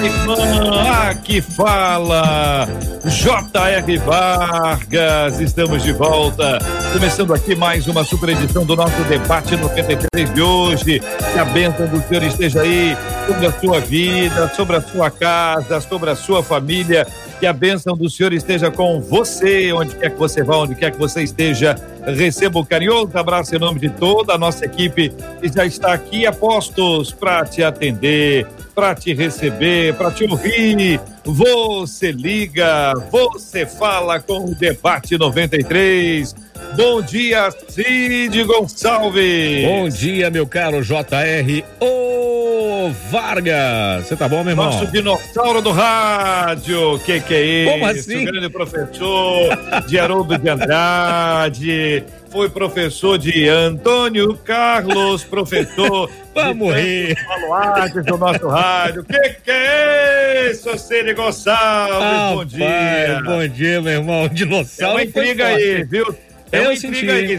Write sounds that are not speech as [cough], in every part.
irmã. Aqui fala J.R. Vargas. Estamos de volta. Começando aqui mais uma super edição do nosso debate 93 de hoje. Que a bênção do Senhor esteja aí sobre a sua vida, sobre a sua casa, sobre a sua família. Que a bênção do Senhor esteja com você, onde quer que você vá, onde quer que você esteja. Receba o um carinhoso abraço em nome de toda a nossa equipe que já está aqui, apostos, para te atender, para te receber, para te ouvir. Você liga, você fala com o Debate 93. Bom dia, Cid Gonçalves. Bom dia, meu caro JR. Ô Vargas, você tá bom, meu irmão? Nosso dinossauro do rádio. Que que é isso? Como assim? O grande professor de Haroldo de Andrade. Foi professor de Antônio Carlos, professor. [laughs] Vamos rir. Baluartes do nosso rádio. Que que é isso, Cid Gonçalves? Ah, bom dia. pai, bom dia, meu irmão. É Dinossauro. uma foi intriga aí, viu? É Eu uma senti. aí.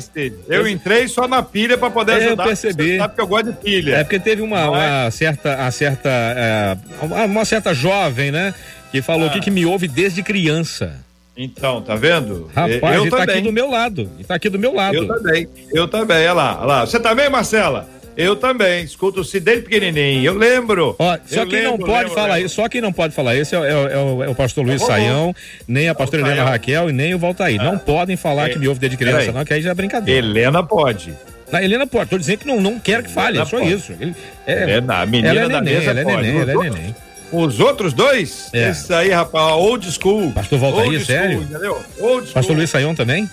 Eu entrei só na pilha pra poder Eu ajudar. percebi. Você sabe que eu gosto de pilha. É porque teve uma, é? uma certa, uma certa, é, uma- certa jovem, né? Que falou Ah. aqui que me ouve desde criança. Então, tá vendo? Rapaz, eu ele tá também. aqui do meu lado. Ele tá aqui do meu lado. Eu também. Eu também, olha lá, olha lá. Você também, Marcela? Eu também. Escuto o Cid desde pequenininho. Eu lembro. Ó, só Eu quem não pode lembro, falar isso, só quem não pode falar isso é, o- é o- é o, é o pastor Luiz vovô. Saião, nem a pastora Saião. Helena Raquel e nem o Valtair. Não podem falar É. que me ouve desde criança, não, que aí já é brincadeira. Helena pode. A Helena pode, tô dizendo que não, não quero que fale, é Helena só pode. isso. Ele- é, Helena, a menina ela é da neném, mesa ela é pode. neném, Os ela é outros- neném. Os outros dois? É. Esse aí, rapaz, old school. Pastor Valtair, old sério? School, entendeu? Old school. Pastor Luiz Saião também?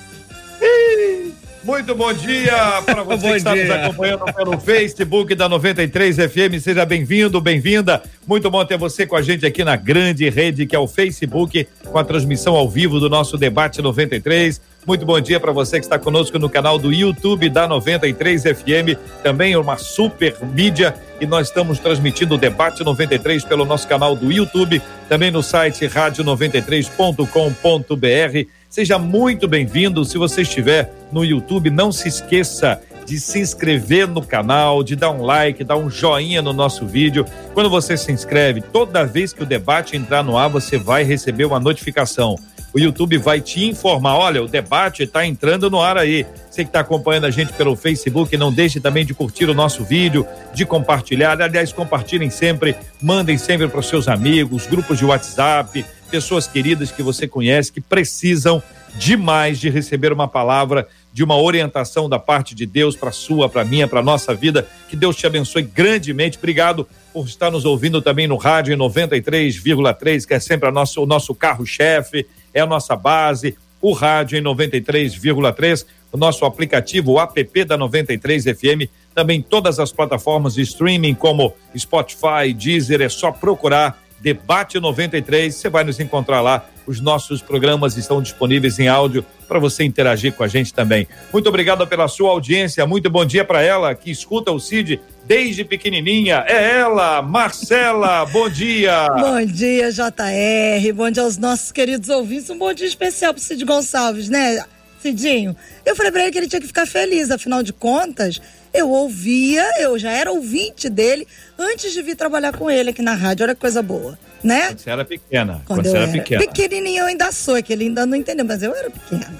Muito bom dia para [laughs] você que está nos dia. acompanhando pelo Facebook da 93 FM. Seja bem-vindo, bem-vinda. Muito bom ter você com a gente aqui na grande rede que é o Facebook, com a transmissão ao vivo do nosso debate 93. Muito bom dia para você que está conosco no canal do YouTube da 93 FM, também uma super mídia e nós estamos transmitindo o debate 93 pelo nosso canal do YouTube, também no site rádio93.com.br. Seja muito bem-vindo. Se você estiver no YouTube, não se esqueça de se inscrever no canal, de dar um like, dar um joinha no nosso vídeo. Quando você se inscreve, toda vez que o debate entrar no ar, você vai receber uma notificação. O YouTube vai te informar: olha, o debate está entrando no ar aí. Você que está acompanhando a gente pelo Facebook, não deixe também de curtir o nosso vídeo, de compartilhar. Aliás, compartilhem sempre, mandem sempre para os seus amigos, grupos de WhatsApp, pessoas queridas que você conhece que precisam demais de receber uma palavra, de uma orientação da parte de Deus para sua, para minha, para nossa vida. Que Deus te abençoe grandemente. Obrigado por estar nos ouvindo também no rádio em 93,3, que é sempre a nosso, o nosso carro-chefe, é a nossa base. O rádio em 93,3, o nosso aplicativo, o app da 93 FM, também todas as plataformas de streaming como Spotify, Deezer, é só procurar Debate 93, você vai nos encontrar lá. Os nossos programas estão disponíveis em áudio para você interagir com a gente também. Muito obrigado pela sua audiência. Muito bom dia para ela que escuta o Cid desde pequenininha. É ela, Marcela. [laughs] Bom dia. Bom dia, JR. Bom dia aos nossos queridos ouvintes. Um bom dia especial pro Cid Gonçalves, né, Cidinho? Eu falei pra ele que ele tinha que ficar feliz, afinal de contas, eu ouvia, eu já era ouvinte dele antes de vir trabalhar com ele aqui na rádio. Olha que coisa boa, né? Quando você era pequena. Quando, Quando, você era era pequena. pequenininha eu ainda sou, é que ele ainda não entendeu, mas eu era pequena.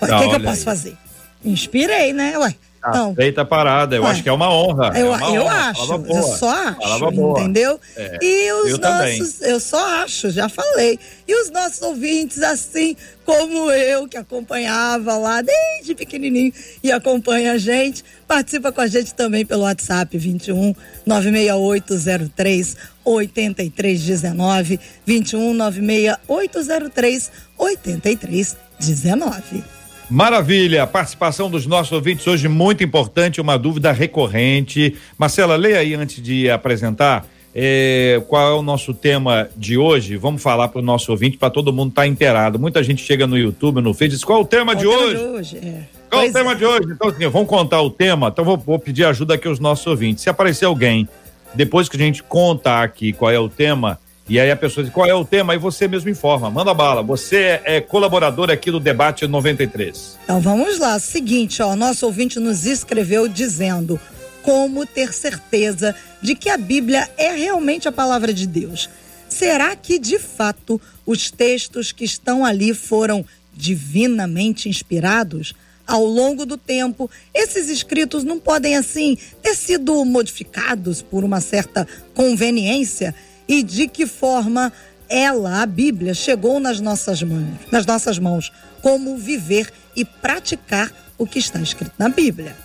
O que, que eu posso aí. fazer? Inspirei, né? Ué, então, Feita a parada. Eu Ué. acho que é uma honra. Eu, é uma eu honra. acho, Palavra boa. eu só acho, Palavra boa. entendeu? É, E os eu também. nossos, eu só acho, já falei. E os nossos ouvintes, assim como eu, que acompanhava lá desde pequenininho e acompanha a gente, participa com a gente também pelo WhatsApp 21 96803 8319 21 96803 8319. Maravilha, a participação dos nossos ouvintes hoje muito importante, uma dúvida recorrente. Marcela, leia aí antes de apresentar é, qual é o nosso tema de hoje? Vamos falar para o nosso ouvinte, para todo mundo estar tá inteirado. Muita gente chega no YouTube, no Face, diz qual é o tema qual de hoje? De hoje? É. Qual pois o tema é. de hoje? Então, assim, vamos contar o tema. Então, vou, vou pedir ajuda aqui aos nossos ouvintes. Se aparecer alguém, depois que a gente contar aqui qual é o tema, e aí a pessoa diz qual é o tema, aí você mesmo informa. Manda bala. Você é colaborador aqui do Debate 93. Então vamos lá. Seguinte, ó, nosso ouvinte nos escreveu dizendo como ter certeza de que a Bíblia é realmente a palavra de Deus. Será que, de fato, os textos que estão ali foram divinamente inspirados? Ao longo do tempo, esses escritos não podem, assim, ter sido modificados por uma certa conveniência? E de que forma ela, a Bíblia, chegou nas nossas mãos, nas nossas mãos? Como viver e praticar o que está escrito na Bíblia?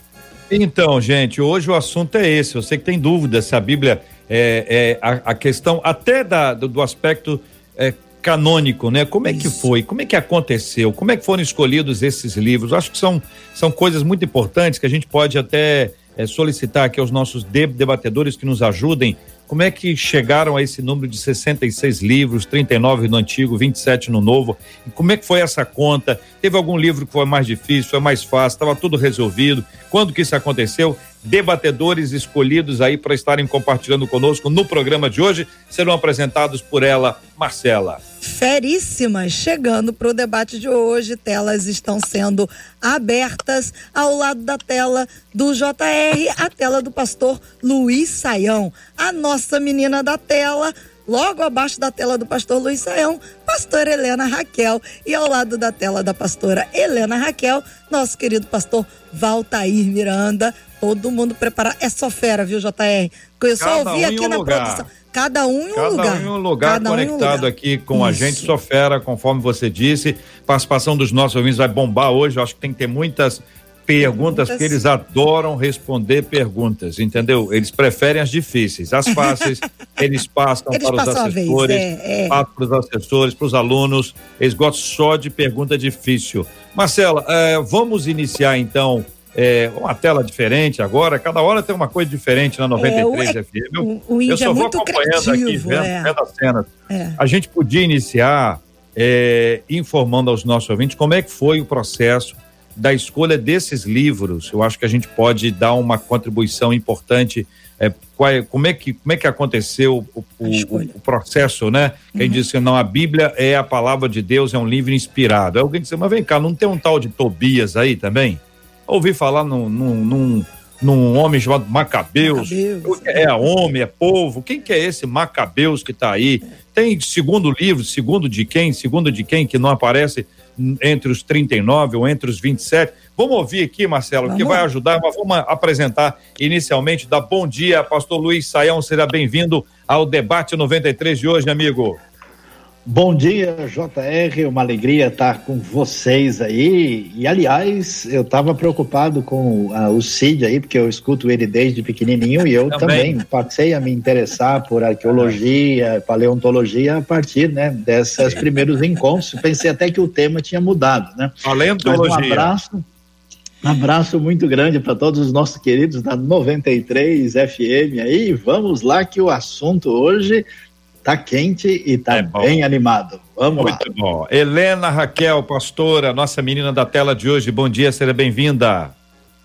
Então, gente, hoje o assunto é esse. Eu sei que tem dúvida se a Bíblia é, é a, a, questão até da, do, do aspecto é, canônico, né? Como é Isso. que foi? Como é que aconteceu? Como é que foram escolhidos esses livros? Acho que são, são coisas muito importantes que a gente pode até é, solicitar aqui aos nossos debatedores que nos ajudem como é que chegaram a esse número de 66 livros, 39 no antigo, 27 no novo? E como é que foi essa conta? Teve algum livro que foi mais difícil, foi mais fácil, estava tudo resolvido? Quando que isso aconteceu? Debatedores escolhidos aí para estarem compartilhando conosco no programa de hoje serão apresentados por ela, Marcela feríssimas chegando para o debate de hoje. Telas estão sendo abertas ao lado da tela do JR, a tela do pastor Luiz Saião. A nossa menina da tela, logo abaixo da tela do pastor Luiz Saião, pastora Helena Raquel. E ao lado da tela da pastora Helena Raquel, nosso querido pastor Valtair Miranda. Todo mundo preparado. É só fera, viu, JR? Eu só ouvi um aqui na lugar. produção. Cada um em um Cada lugar. Cada um em um lugar Cada conectado um lugar. aqui com Isso. a gente, só fera, conforme você disse. Participação dos nossos ouvintes vai bombar hoje. Eu acho que tem que ter muitas perguntas, porque eles adoram responder perguntas, entendeu? Eles preferem as difíceis. As fáceis, [laughs] eles passam eles para os assessores, é, é. passam para os assessores, para os alunos. Eles gostam só de pergunta difícil. Marcela, é, vamos iniciar então é, uma tela diferente agora, cada hora tem uma coisa diferente na 93 é, FM. Eu, o, o eu só é vou acompanhando criativo, aqui, vendo, é. vendo as cenas. É. A gente podia iniciar é, informando aos nossos ouvintes como é que foi o processo da escolha desses livros. Eu acho que a gente pode dar uma contribuição importante. É, qual, como, é que, como é que aconteceu o, o, o processo, né? Quem uhum. disse que não, a Bíblia é a palavra de Deus, é um livro inspirado. Aí alguém disse, mas vem cá, não tem um tal de Tobias aí também? Ouvi falar num, num, num, num homem chamado Macabeus. Macabeus. É homem, é povo. Quem que é esse Macabeus que está aí? Tem segundo livro, segundo de quem? Segundo de quem que não aparece entre os 39 ou entre os 27? Vamos ouvir aqui, Marcelo, vamos. que vai ajudar, mas vamos apresentar inicialmente. Da bom dia, pastor Luiz Saião, seja bem-vindo ao debate 93 de hoje, amigo. Bom dia, JR. Uma alegria estar com vocês aí. E, aliás, eu estava preocupado com uh, o Cid aí, porque eu escuto ele desde pequenininho e eu também. também passei a me interessar por arqueologia, [laughs] paleontologia a partir né, desses primeiros encontros. Pensei até que o tema tinha mudado, né? Paleontologia. Mas um abraço. Um abraço muito grande para todos os nossos queridos da 93 FM aí. Vamos lá que o assunto hoje Tá quente e tá é bem animado. Vamos Muito lá. bom. Helena Raquel, pastora, nossa menina da tela de hoje. Bom dia, seja bem-vinda.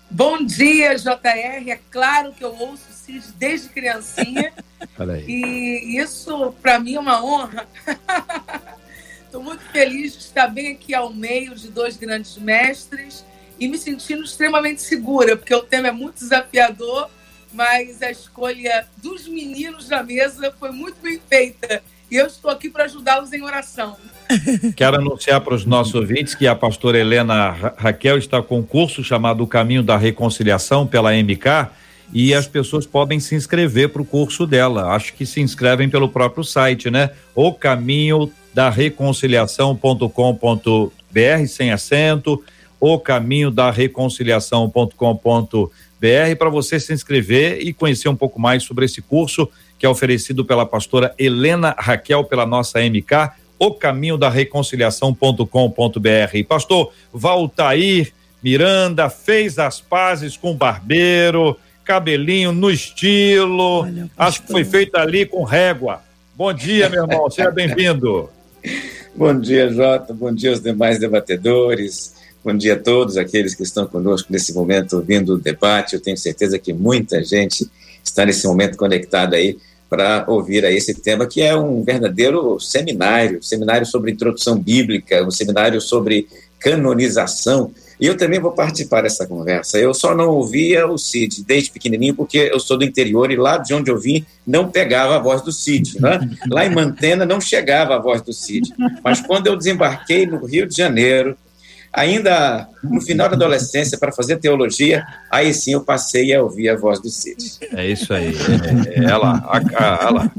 Bom dia, JR. É claro que eu ouço o Cid desde criancinha. [laughs] e isso, para mim, é uma honra. [laughs] Estou muito feliz de estar bem aqui ao meio de dois grandes mestres e me sentindo extremamente segura, porque o tema é muito desafiador mas a escolha dos meninos da mesa foi muito bem feita. E eu estou aqui para ajudá-los em oração. [laughs] Quero anunciar para os nossos ouvintes que a pastora Helena Raquel está com um curso chamado O Caminho da Reconciliação pela MK e as pessoas podem se inscrever para o curso dela. Acho que se inscrevem pelo próprio site, né? O caminho da reconciliação.com.br sem acento, o caminho da reconciliação.com.br BR para você se inscrever e conhecer um pouco mais sobre esse curso que é oferecido pela pastora Helena Raquel pela nossa MK, o caminho da reconciliação.com.br. Pastor Valtair Miranda fez as pazes com o barbeiro, cabelinho no estilo. Olha, Acho que foi feito ali com régua. Bom dia, meu irmão. Seja [laughs] bem-vindo. Bom dia, Jota. Bom dia aos demais debatedores. Bom dia a todos aqueles que estão conosco nesse momento ouvindo o debate. Eu tenho certeza que muita gente está nesse momento conectada aí para ouvir aí esse tema que é um verdadeiro seminário, seminário sobre introdução bíblica, um seminário sobre canonização. E eu também vou participar dessa conversa. Eu só não ouvia o Cid desde pequenininho porque eu sou do interior e lá de onde eu vim não pegava a voz do Cid. Né? Lá em Mantena não chegava a voz do Cid. Mas quando eu desembarquei no Rio de Janeiro, ainda no final da adolescência para fazer teologia, aí sim eu passei a ouvir a voz do Cid. É isso aí. É, é, é lá, a, a, a lá.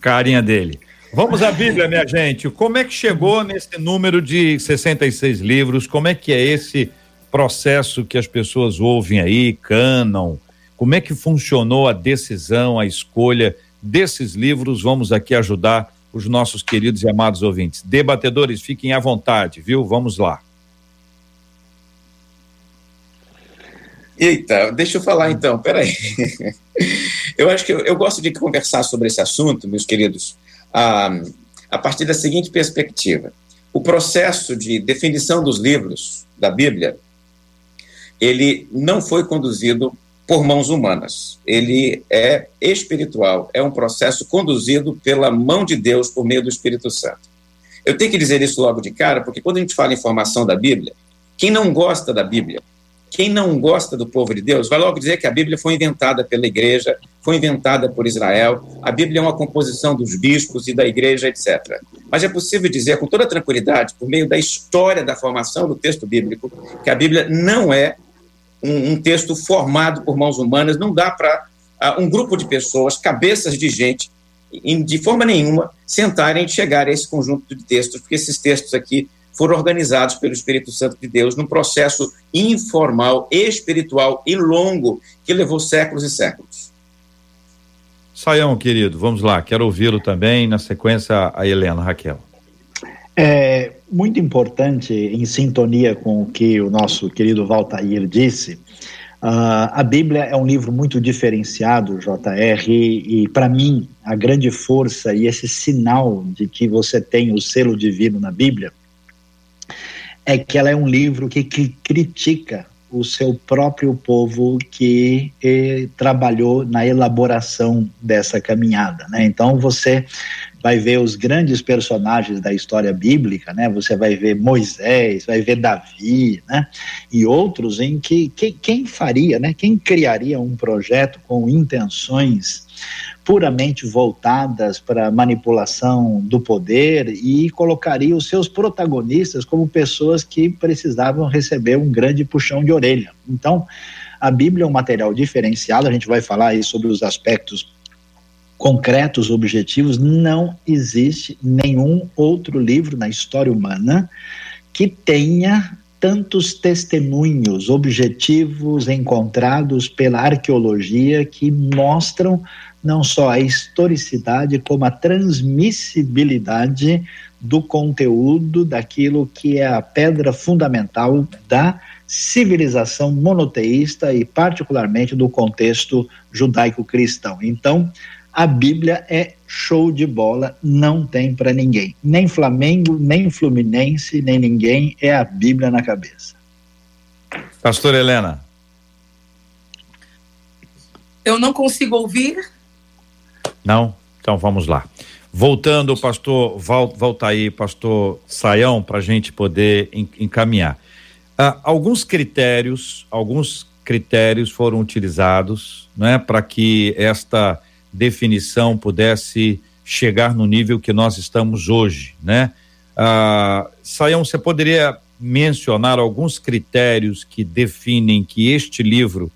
Carinha dele. Vamos à Bíblia, minha gente. Como é que chegou nesse número de 66 livros? Como é que é esse processo que as pessoas ouvem aí, canam? Como é que funcionou a decisão, a escolha desses livros? Vamos aqui ajudar os nossos queridos e amados ouvintes. Debatedores, fiquem à vontade, viu? Vamos lá. Eita, deixa eu falar então, peraí. [laughs] Eu acho que eu, eu gosto de conversar sobre esse assunto, meus queridos, a, a partir da seguinte perspectiva. O processo de definição dos livros da Bíblia, ele não foi conduzido por mãos humanas. Ele é espiritual, é um processo conduzido pela mão de Deus por meio do Espírito Santo. Eu tenho que dizer isso logo de cara, porque quando a gente fala em formação da Bíblia, quem não gosta da Bíblia, quem não gosta do povo de Deus, vai logo dizer que a Bíblia foi inventada pela igreja, foi inventada por Israel, a Bíblia é uma composição dos bispos e da igreja, etc. Mas é possível dizer com toda tranquilidade, por meio da história da formação do texto bíblico, que a Bíblia não é um, um texto formado por mãos humanas, não dá para uh, um grupo de pessoas, cabeças de gente, de forma nenhuma, sentarem e chegar a esse conjunto de textos, porque esses textos aqui foram organizados pelo Espírito Santo de Deus num processo informal, espiritual e longo que levou séculos e séculos. Saião, querido, vamos lá, quero ouvi-lo também, na sequência a Helena, Raquel. É muito importante, em sintonia com o que o nosso querido Valtair disse, uh, a Bíblia é um livro muito diferenciado, JR, e, e para mim, a grande força e esse sinal de que você tem o selo divino na Bíblia é que ela é um livro que, que critica o seu próprio povo que eh, trabalhou na elaboração dessa caminhada, né? Então você vai ver os grandes personagens da história bíblica, né? Você vai ver Moisés, vai ver Davi, né? E outros em que, que quem faria, né? Quem criaria um projeto com intenções puramente voltadas para manipulação do poder e colocaria os seus protagonistas como pessoas que precisavam receber um grande puxão de orelha. Então, a Bíblia é um material diferenciado, a gente vai falar aí sobre os aspectos concretos, objetivos. Não existe nenhum outro livro na história humana que tenha tantos testemunhos objetivos encontrados pela arqueologia que mostram não só a historicidade, como a transmissibilidade do conteúdo daquilo que é a pedra fundamental da civilização monoteísta e, particularmente, do contexto judaico-cristão. Então, a Bíblia é show de bola, não tem para ninguém. Nem Flamengo, nem Fluminense, nem ninguém, é a Bíblia na cabeça. Pastor Helena. Eu não consigo ouvir. Não? Então vamos lá. Voltando, pastor, volta aí, pastor Saião, para a gente poder encaminhar. Ah, alguns critérios, alguns critérios foram utilizados, né, para que esta definição pudesse chegar no nível que nós estamos hoje, né? Ah, Saião, você poderia mencionar alguns critérios que definem que este livro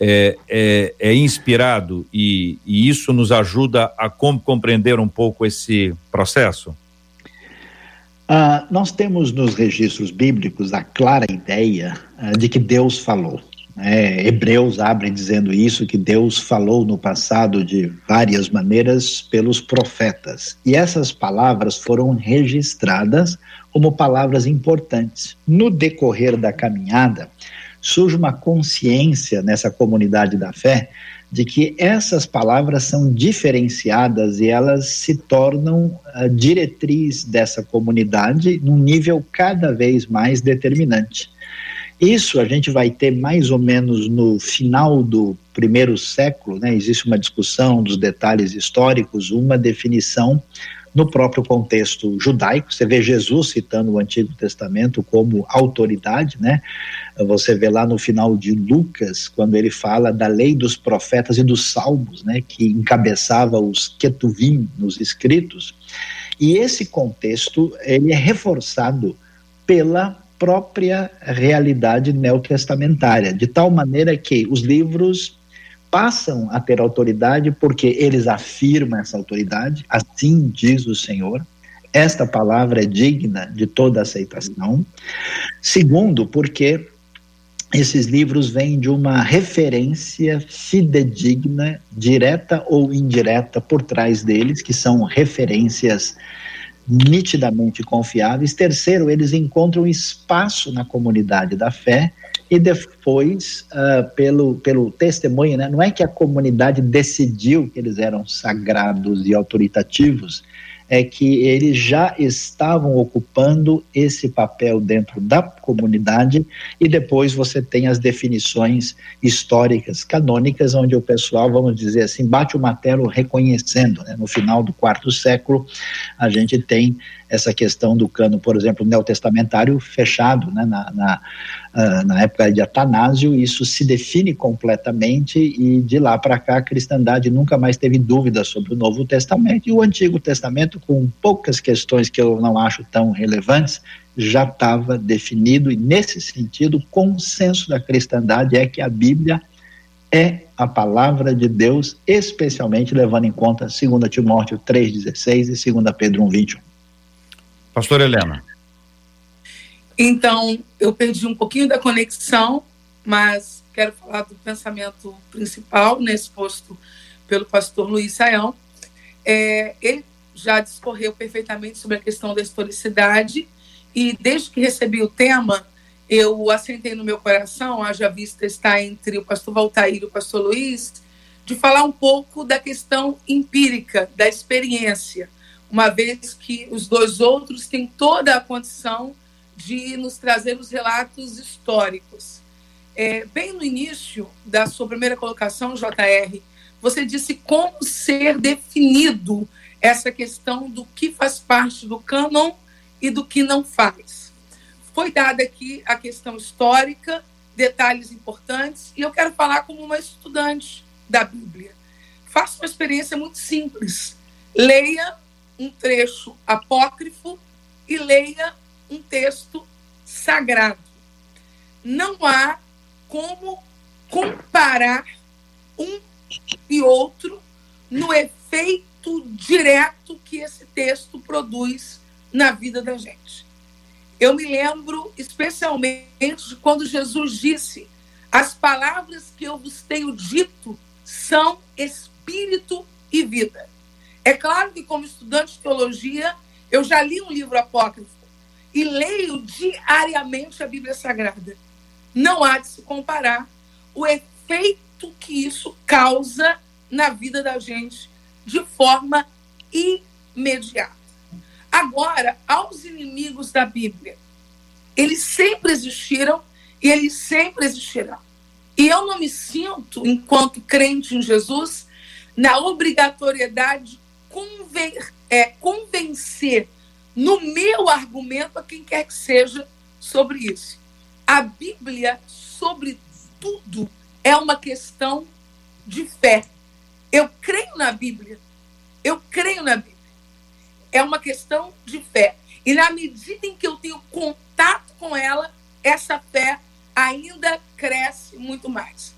é, é, é inspirado e, e, isso nos ajuda a compreender um pouco esse processo? Uh, nós temos nos registros bíblicos a clara ideia uh, de que Deus falou. É, Hebreus abre dizendo isso, que Deus falou no passado de várias maneiras pelos profetas. E essas palavras foram registradas como palavras importantes. No decorrer da caminhada, surge uma consciência nessa comunidade da fé de que essas palavras são diferenciadas e elas se tornam a diretriz dessa comunidade num nível cada vez mais determinante. Isso a gente vai ter mais ou menos no final do primeiro século, né? Existe uma discussão dos detalhes históricos, uma definição no próprio contexto judaico. Você vê Jesus citando o Antigo Testamento como autoridade, né? Você vê lá no final de Lucas, quando ele fala da lei dos profetas e dos salmos, né? Que encabeçava os ketuvim nos escritos. E esse contexto, ele é reforçado pela própria realidade neotestamentária, de tal maneira que os livros passam a ter autoridade porque eles afirmam essa autoridade, assim diz o Senhor. Esta palavra é digna de toda aceitação. Segundo, porque esses livros vêm de uma referência fidedigna, direta ou indireta, por trás deles, que são referências nitidamente confiáveis. Terceiro, eles encontram espaço na comunidade da fé e depois, uh, pelo, pelo testemunho, né, não é que a comunidade decidiu que eles eram sagrados e autoritativos, é que eles já estavam ocupando esse papel dentro da comunidade e depois você tem as definições históricas canônicas onde o pessoal, vamos dizer assim, bate o martelo reconhecendo, né? no final do quarto século a gente tem essa questão do cano, por exemplo, neotestamentário fechado, né, na, na, uh, na época de Atanásio, isso se define completamente e de lá para cá a cristandade nunca mais teve dúvidas sobre o Novo Testamento e o Antigo Testamento, com poucas questões que eu não acho tão relevantes, já estava definido e nesse sentido o consenso da cristandade é que a Bíblia é a palavra de Deus, especialmente levando em conta 2 Timóteo 3,16 e 2 Pedro 1,21. Pastor Helena. Então, eu perdi um pouquinho da conexão, mas quero falar do pensamento principal, né, exposto pelo pastor Luiz Saião. É, ele já discorreu perfeitamente sobre a questão da historicidade, e desde que recebi o tema, eu assentei no meu coração, haja vista está entre o pastor Valtair e o pastor Luiz, de falar um pouco da questão empírica, da experiência uma vez que os dois outros têm toda a condição de nos trazer os relatos históricos. É, bem no início da sua primeira colocação, JR, você disse como ser definido essa questão do que faz parte do cânon e do que não faz. Foi dada aqui a questão histórica, detalhes importantes, e eu quero falar como uma estudante da Bíblia. Faça uma experiência muito simples. Leia um trecho apócrifo e leia um texto sagrado. Não há como comparar um e outro no efeito direto que esse texto produz na vida da gente. Eu me lembro especialmente de quando Jesus disse: As palavras que eu vos tenho dito são espírito e vida. É claro que, como estudante de teologia, eu já li um livro apócrifo e leio diariamente a Bíblia Sagrada. Não há de se comparar o efeito que isso causa na vida da gente de forma imediata. Agora, aos inimigos da Bíblia, eles sempre existiram e eles sempre existirão. E eu não me sinto, enquanto crente em Jesus, na obrigatoriedade conven é, convencer no meu argumento a quem quer que seja sobre isso. A Bíblia, sobretudo, é uma questão de fé. Eu creio na Bíblia. Eu creio na Bíblia. É uma questão de fé. E na medida em que eu tenho contato com ela, essa fé ainda cresce muito mais.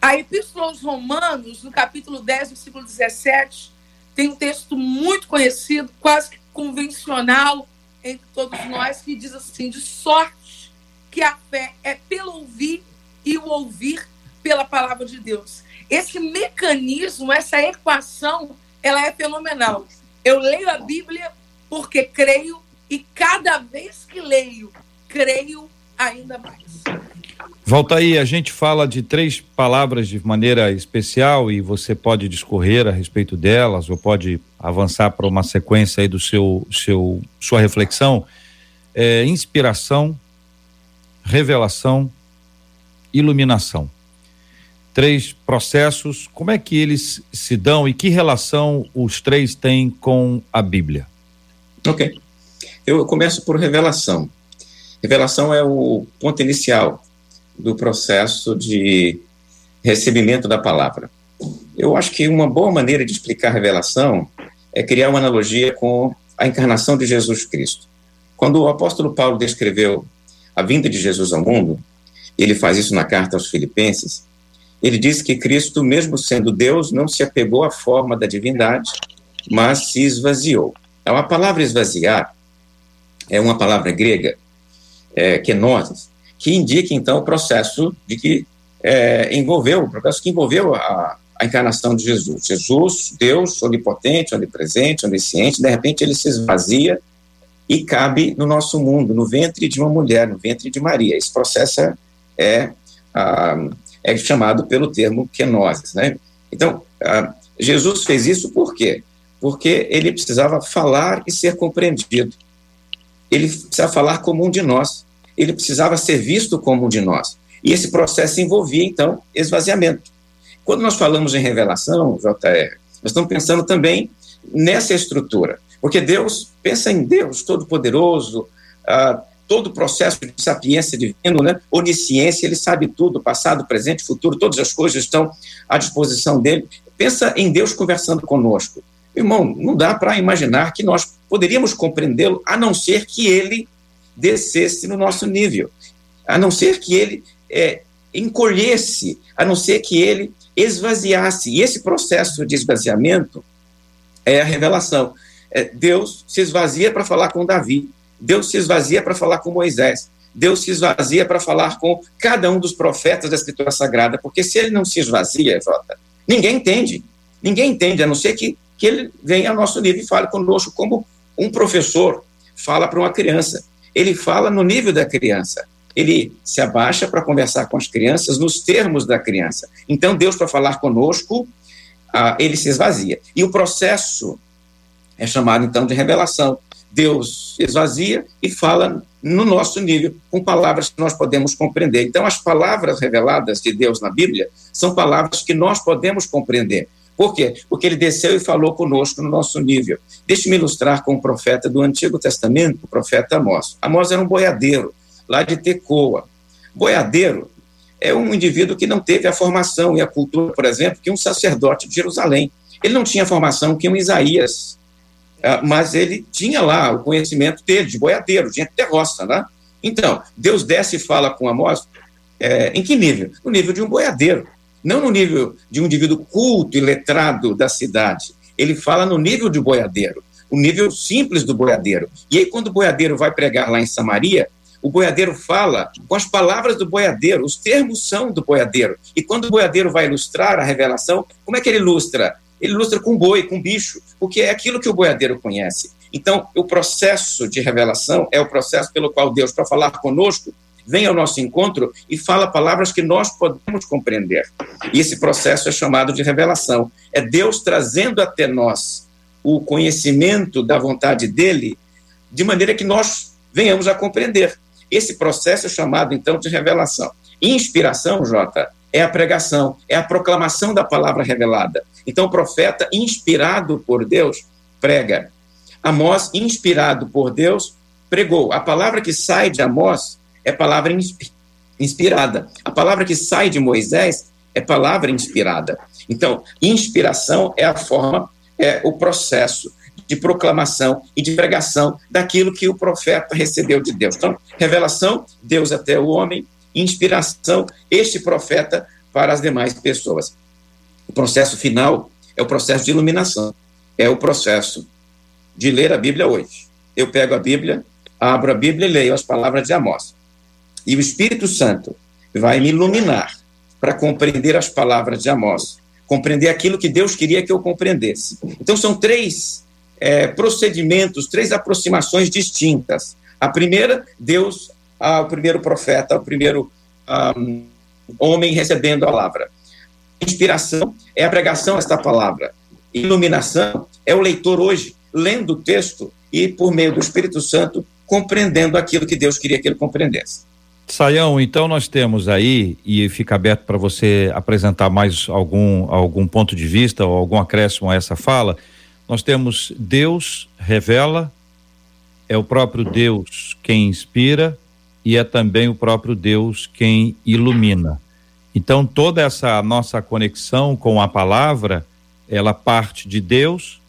A Epístola aos Romanos, no capítulo 10, versículo 17, tem um texto muito conhecido, quase que convencional entre todos nós, que diz assim: de sorte que a fé é pelo ouvir e o ouvir pela palavra de Deus. Esse mecanismo, essa equação, ela é fenomenal. Eu leio a Bíblia porque creio e cada vez que leio, creio ainda mais. Volta aí, a gente fala de três palavras de maneira especial e você pode discorrer a respeito delas ou pode avançar para uma sequência aí do seu, seu sua reflexão. É, inspiração, revelação, iluminação. Três processos, como é que eles se dão e que relação os três têm com a Bíblia? Ok. Eu começo por revelação. Revelação é o ponto inicial do processo de recebimento da palavra. Eu acho que uma boa maneira de explicar a revelação é criar uma analogia com a encarnação de Jesus Cristo. Quando o apóstolo Paulo descreveu a vinda de Jesus ao mundo, ele faz isso na carta aos Filipenses, ele diz que Cristo, mesmo sendo Deus, não se apegou à forma da divindade, mas se esvaziou. Então, a palavra esvaziar é uma palavra grega, é, kenosis, que indica, então, o processo de que é, envolveu, o processo que envolveu a, a encarnação de Jesus. Jesus, Deus, onipotente, onipresente, onisciente, de repente ele se esvazia e cabe no nosso mundo, no ventre de uma mulher, no ventre de Maria. Esse processo é, é, é chamado pelo termo kenosis, né? Então, Jesus fez isso por quê? Porque ele precisava falar e ser compreendido. Ele precisava falar como um de nós ele precisava ser visto como um de nós. E esse processo envolvia, então, esvaziamento. Quando nós falamos em revelação, JR, nós estamos pensando também nessa estrutura, porque Deus pensa em Deus Todo-Poderoso, ah, todo o processo de sapiência divino, né? onisciência, ele sabe tudo, passado, presente, futuro, todas as coisas estão à disposição dele. Pensa em Deus conversando conosco. Irmão, não dá para imaginar que nós poderíamos compreendê-lo, a não ser que ele descesse no nosso nível, a não ser que ele é, encolhesse, a não ser que ele esvaziasse. E esse processo de esvaziamento é a revelação. É, Deus se esvazia para falar com Davi, Deus se esvazia para falar com Moisés, Deus se esvazia para falar com cada um dos profetas da Escritura Sagrada, porque se ele não se esvazia, Jota, ninguém entende. Ninguém entende, a não ser que, que ele venha ao nosso nível e fale conosco como um professor fala para uma criança ele fala no nível da criança. Ele se abaixa para conversar com as crianças nos termos da criança. Então, Deus, para falar conosco, ah, ele se esvazia. E o processo é chamado, então, de revelação. Deus esvazia e fala no nosso nível, com palavras que nós podemos compreender. Então, as palavras reveladas de Deus na Bíblia são palavras que nós podemos compreender. Por quê? Porque ele desceu e falou conosco no nosso nível. Deixe-me ilustrar com o profeta do Antigo Testamento, o profeta Amós. Amós era um boiadeiro, lá de Tecoa. Boiadeiro é um indivíduo que não teve a formação e a cultura, por exemplo, que um sacerdote de Jerusalém. Ele não tinha a formação que um Isaías, ah, mas ele tinha lá o conhecimento dele, de boiadeiro, de roça, né? Então, Deus desce e fala com Amós, é, em que nível? No nível de um boiadeiro não no nível de um indivíduo culto e letrado da cidade. Ele fala no nível de boiadeiro, o nível simples do boiadeiro. E aí, quando o boiadeiro vai pregar lá em Samaria, o boiadeiro fala com as palavras do boiadeiro, os termos são do boiadeiro. E quando o boiadeiro vai ilustrar a revelação, como é que ele ilustra? Ele ilustra com boi, com bicho, porque é aquilo que o boiadeiro conhece. Então, o processo de revelação é o processo pelo qual Deus, para falar conosco, vem ao nosso encontro e fala palavras que nós podemos compreender. E esse processo é chamado de revelação. É Deus trazendo até nós o conhecimento da vontade dele, de maneira que nós venhamos a compreender. Esse processo é chamado, então, de revelação. Inspiração, Jota, é a pregação, é a proclamação da palavra revelada. Então, o profeta, inspirado por Deus, prega. Amós, inspirado por Deus, pregou. A palavra que sai de Amós é palavra inspirada. A palavra que sai de Moisés é palavra inspirada. Então, inspiração é a forma, é o processo de proclamação e de pregação daquilo que o profeta recebeu de Deus. Então, revelação, Deus até o homem, inspiração, este profeta para as demais pessoas. O processo final é o processo de iluminação, é o processo de ler a Bíblia hoje. Eu pego a Bíblia, abro a Bíblia e leio as palavras de Amós. E o Espírito Santo vai me iluminar para compreender as palavras de Amós, compreender aquilo que Deus queria que eu compreendesse. Então, são três é, procedimentos, três aproximações distintas. A primeira, Deus, ao primeiro profeta, ao primeiro homem recebendo a palavra. Inspiração é a pregação desta palavra. Iluminação é o leitor hoje lendo o texto e, por meio do Espírito Santo, compreendendo aquilo que Deus queria que ele compreendesse. Saião, então nós temos aí, e fica aberto para você apresentar mais algum, algum ponto de vista ou algum acréscimo a essa fala. Nós temos Deus revela, é o próprio Deus quem inspira e é também o próprio Deus quem ilumina. Então toda essa nossa conexão com a palavra, ela parte de Deus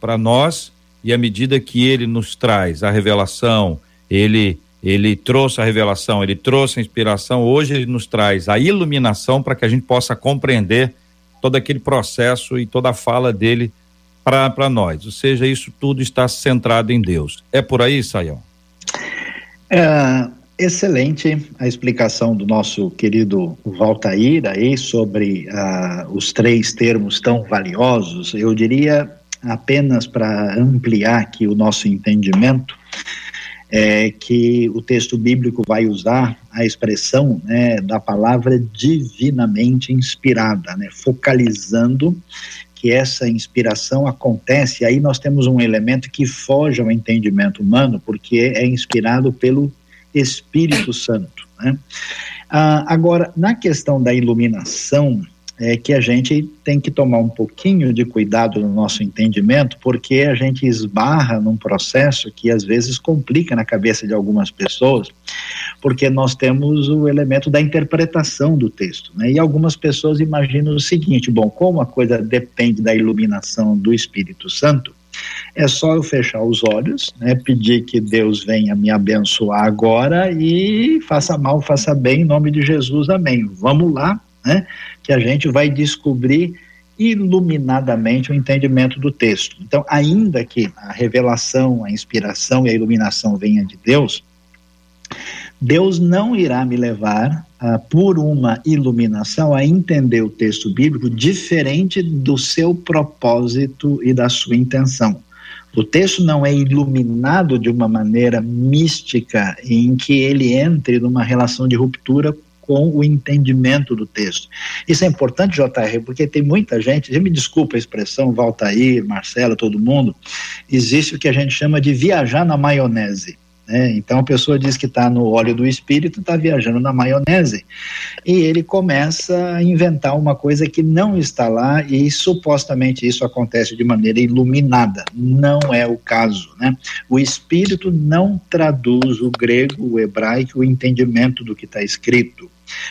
para nós e à medida que ele nos traz a revelação, ele ele trouxe a revelação, ele trouxe a inspiração, hoje ele nos traz a iluminação para que a gente possa compreender todo aquele processo e toda a fala dele para nós. Ou seja, isso tudo está centrado em Deus. É por aí, Saião? É, excelente a explicação do nosso querido Valtair aí sobre uh, os três termos tão valiosos. Eu diria apenas para ampliar aqui o nosso entendimento, é que o texto bíblico vai usar a expressão né, da palavra divinamente inspirada, né, focalizando que essa inspiração acontece, aí nós temos um elemento que foge ao entendimento humano, porque é inspirado pelo Espírito Santo. Né? Ah, agora, na questão da iluminação, é que a gente tem que tomar um pouquinho de cuidado no nosso entendimento, porque a gente esbarra num processo que às vezes complica na cabeça de algumas pessoas, porque nós temos o elemento da interpretação do texto, né? E algumas pessoas imaginam o seguinte: bom, como a coisa depende da iluminação do Espírito Santo, é só eu fechar os olhos, né, pedir que Deus venha me abençoar agora e faça mal, faça bem, em nome de Jesus, amém. Vamos lá, né? Que a gente vai descobrir iluminadamente o entendimento do texto. Então, ainda que a revelação, a inspiração e a iluminação venha de Deus, Deus não irá me levar ah, por uma iluminação a entender o texto bíblico diferente do seu propósito e da sua intenção. O texto não é iluminado de uma maneira mística em que ele entre numa relação de ruptura com o entendimento do texto. Isso é importante, JR, porque tem muita gente, me desculpa a expressão, Valtair, Marcela, todo mundo, existe o que a gente chama de viajar na maionese. Né? Então a pessoa diz que está no óleo do espírito, está viajando na maionese. E ele começa a inventar uma coisa que não está lá e supostamente isso acontece de maneira iluminada. Não é o caso. Né? O espírito não traduz o grego, o hebraico, o entendimento do que está escrito.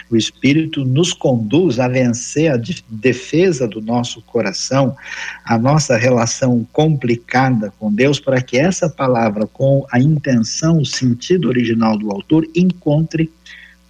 O Espírito nos conduz a vencer a defesa do nosso coração, a nossa relação complicada com Deus, para que essa palavra, com a intenção, o sentido original do autor, encontre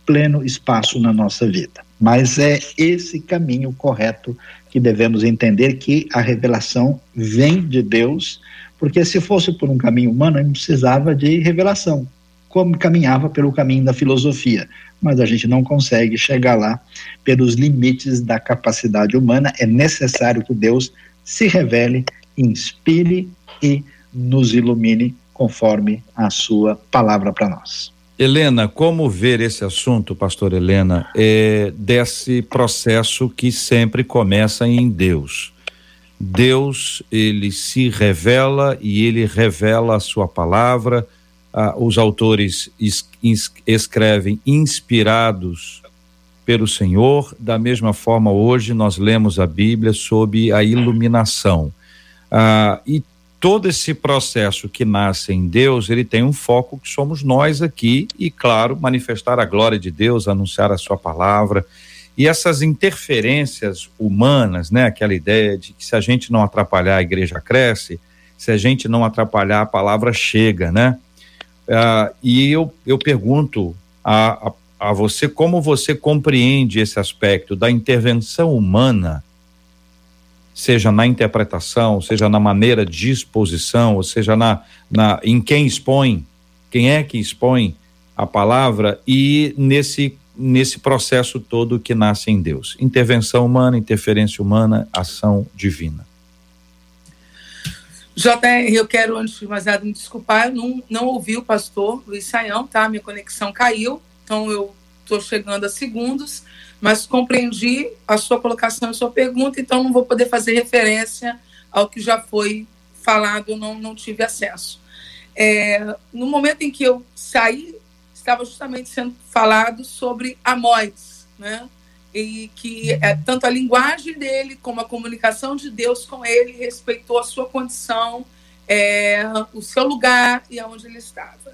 pleno espaço na nossa vida. Mas é esse caminho correto que devemos entender que a revelação vem de Deus, porque se fosse por um caminho humano, não precisava de revelação como caminhava pelo caminho da filosofia, mas a gente não consegue chegar lá pelos limites da capacidade humana. É necessário que Deus se revele, inspire e nos ilumine conforme a sua palavra para nós. Helena, como ver esse assunto, pastor Helena, é, desse processo que sempre começa em Deus? Deus, ele se revela e ele revela a sua palavra, ah, os autores es, es, escrevem inspirados pelo Senhor, da mesma forma hoje nós lemos a Bíblia sob a iluminação. Ah, e todo esse processo que nasce em Deus, ele tem um foco que somos nós aqui e, claro, manifestar a glória de Deus, anunciar a sua palavra. E essas interferências humanas, né, aquela ideia de que se a gente não atrapalhar a igreja cresce, se a gente não atrapalhar a palavra chega, né? Uh, e eu, eu pergunto a, a, a, você como você compreende esse aspecto da intervenção humana, seja na interpretação, seja na maneira de exposição, ou seja na, na em quem expõe, quem é que expõe a palavra e nesse nesse processo todo que nasce em Deus. Intervenção humana, interferência humana, ação divina. JR, eu quero, antes de mais nada, me desculpar, eu não, não ouvi o pastor Luiz Saião, tá? Minha conexão caiu, então eu estou chegando a segundos, mas compreendi a sua colocação, a sua pergunta, então não vou poder fazer referência ao que já foi falado, não, não tive acesso. É, no momento em que eu saí, estava justamente sendo falado sobre Amós, né? E que é, tanto a linguagem dele como a comunicação de Deus com ele respeitou a sua condição, é, o seu lugar e aonde ele estava.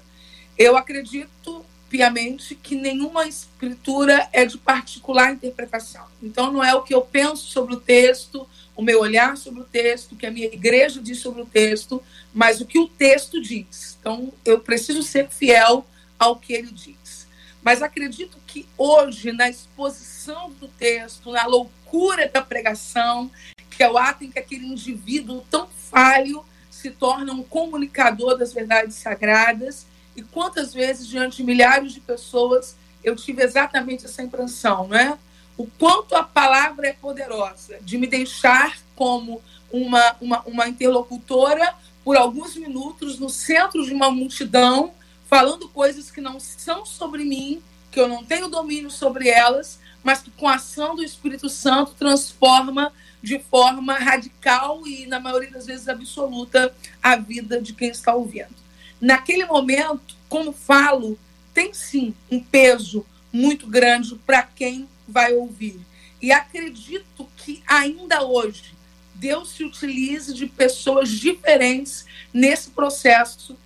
Eu acredito piamente que nenhuma escritura é de particular interpretação. Então, não é o que eu penso sobre o texto, o meu olhar sobre o texto, o que a minha igreja diz sobre o texto, mas o que o texto diz. Então, eu preciso ser fiel ao que ele diz. Mas acredito que hoje, na exposição do texto, na loucura da pregação, que é o ato em que aquele indivíduo tão falho se torna um comunicador das verdades sagradas, e quantas vezes, diante de milhares de pessoas, eu tive exatamente essa impressão, não é? O quanto a palavra é poderosa de me deixar como uma, uma, uma interlocutora por alguns minutos no centro de uma multidão, falando coisas que não são sobre mim, que eu não tenho domínio sobre elas, mas que com a ação do Espírito Santo transforma de forma radical e, na maioria das vezes, absoluta a vida de quem está ouvindo naquele momento, como falo, tem sim um peso muito grande para quem vai ouvir. E acredito que ainda hoje Deus se utilize de pessoas diferentes nesse processo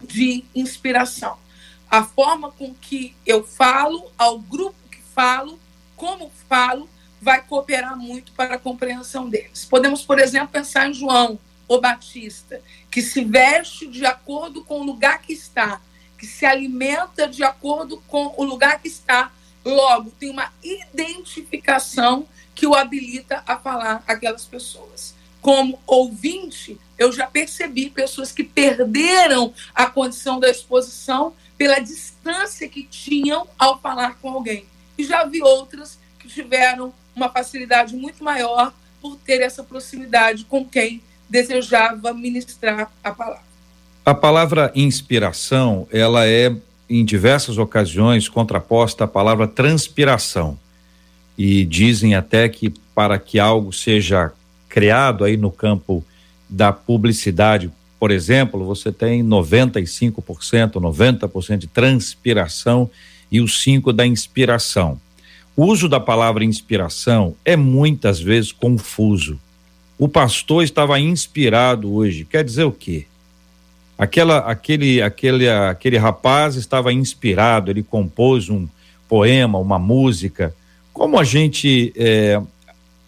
de inspiração. A forma com que eu falo, ao grupo que falo, como falo, vai cooperar muito para a compreensão deles. Podemos, por exemplo, pensar em João, o Batista, que se veste de acordo com o lugar que está, que se alimenta de acordo com o lugar que está, logo tem uma identificação que o habilita a falar aquelas pessoas. Como ouvinte, eu já percebi pessoas que perderam a condição da exposição pela distância que tinham ao falar com alguém. E já vi outras que tiveram uma facilidade muito maior por ter essa proximidade com quem desejava ministrar a palavra. A palavra inspiração, ela é em diversas ocasiões contraposta à palavra transpiração. E dizem até que para que algo seja criado aí no campo da publicidade, por exemplo, você tem 95%, 90% de transpiração e o 5 da inspiração. O uso da palavra inspiração é muitas vezes confuso o pastor estava inspirado hoje. Quer dizer o quê? Aquela, aquele, aquele, aquele rapaz estava inspirado, ele compôs um poema, uma música. Como a gente é,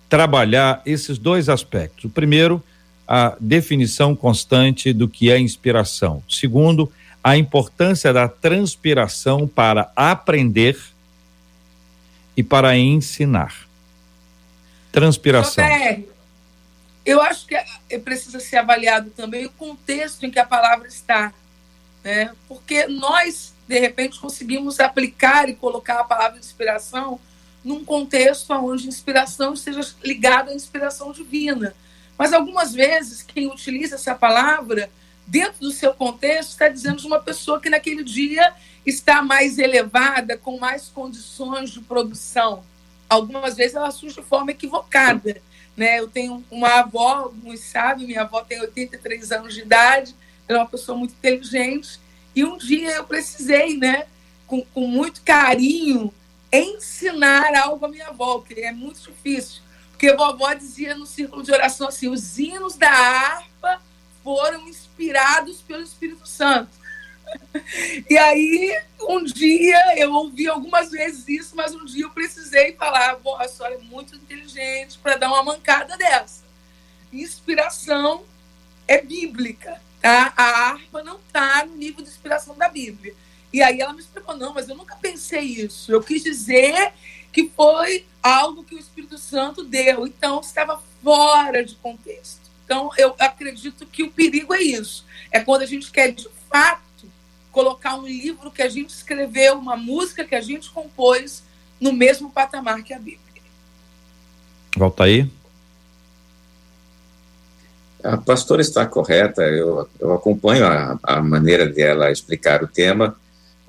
trabalhar esses dois aspectos? O primeiro, a definição constante do que é inspiração. Segundo, a importância da transpiração para aprender e para ensinar. Transpiração. Eu acho que é, precisa ser avaliado também o contexto em que a palavra está, né? Porque nós, de repente, conseguimos aplicar e colocar a palavra inspiração num contexto onde inspiração esteja ligada à inspiração divina. Mas algumas vezes quem utiliza essa palavra dentro do seu contexto está dizendo de uma pessoa que naquele dia está mais elevada, com mais condições de produção. Algumas vezes ela surge de forma equivocada. Né? Eu tenho uma avó, muito sábio, minha avó tem 83 anos de idade, ela é uma pessoa muito inteligente, e um dia eu precisei, né, com, com muito carinho, ensinar algo à minha avó, que é muito difícil. Porque vovó dizia no círculo de oração assim: os hinos da harpa foram inspirados pelo Espírito Santo. [laughs] E aí, um dia, eu ouvi algumas vezes isso, mas um dia eu precisei falar: Bom, a senhora é muito inteligente para dar uma mancada dessa. Inspiração é bíblica, tá? A harpa não está no nível de inspiração da Bíblia. E aí ela me explicou: Não, mas eu nunca pensei isso. Eu quis dizer que foi algo que o Espírito Santo deu. Então, estava fora de contexto. Então, eu acredito que o perigo é isso. É quando a gente quer, de fato, colocar um livro que a gente escreveu, uma música que a gente compôs, no mesmo patamar que a Bíblia. Volta aí. A pastora está correta, eu, eu acompanho a, a maneira dela explicar o tema,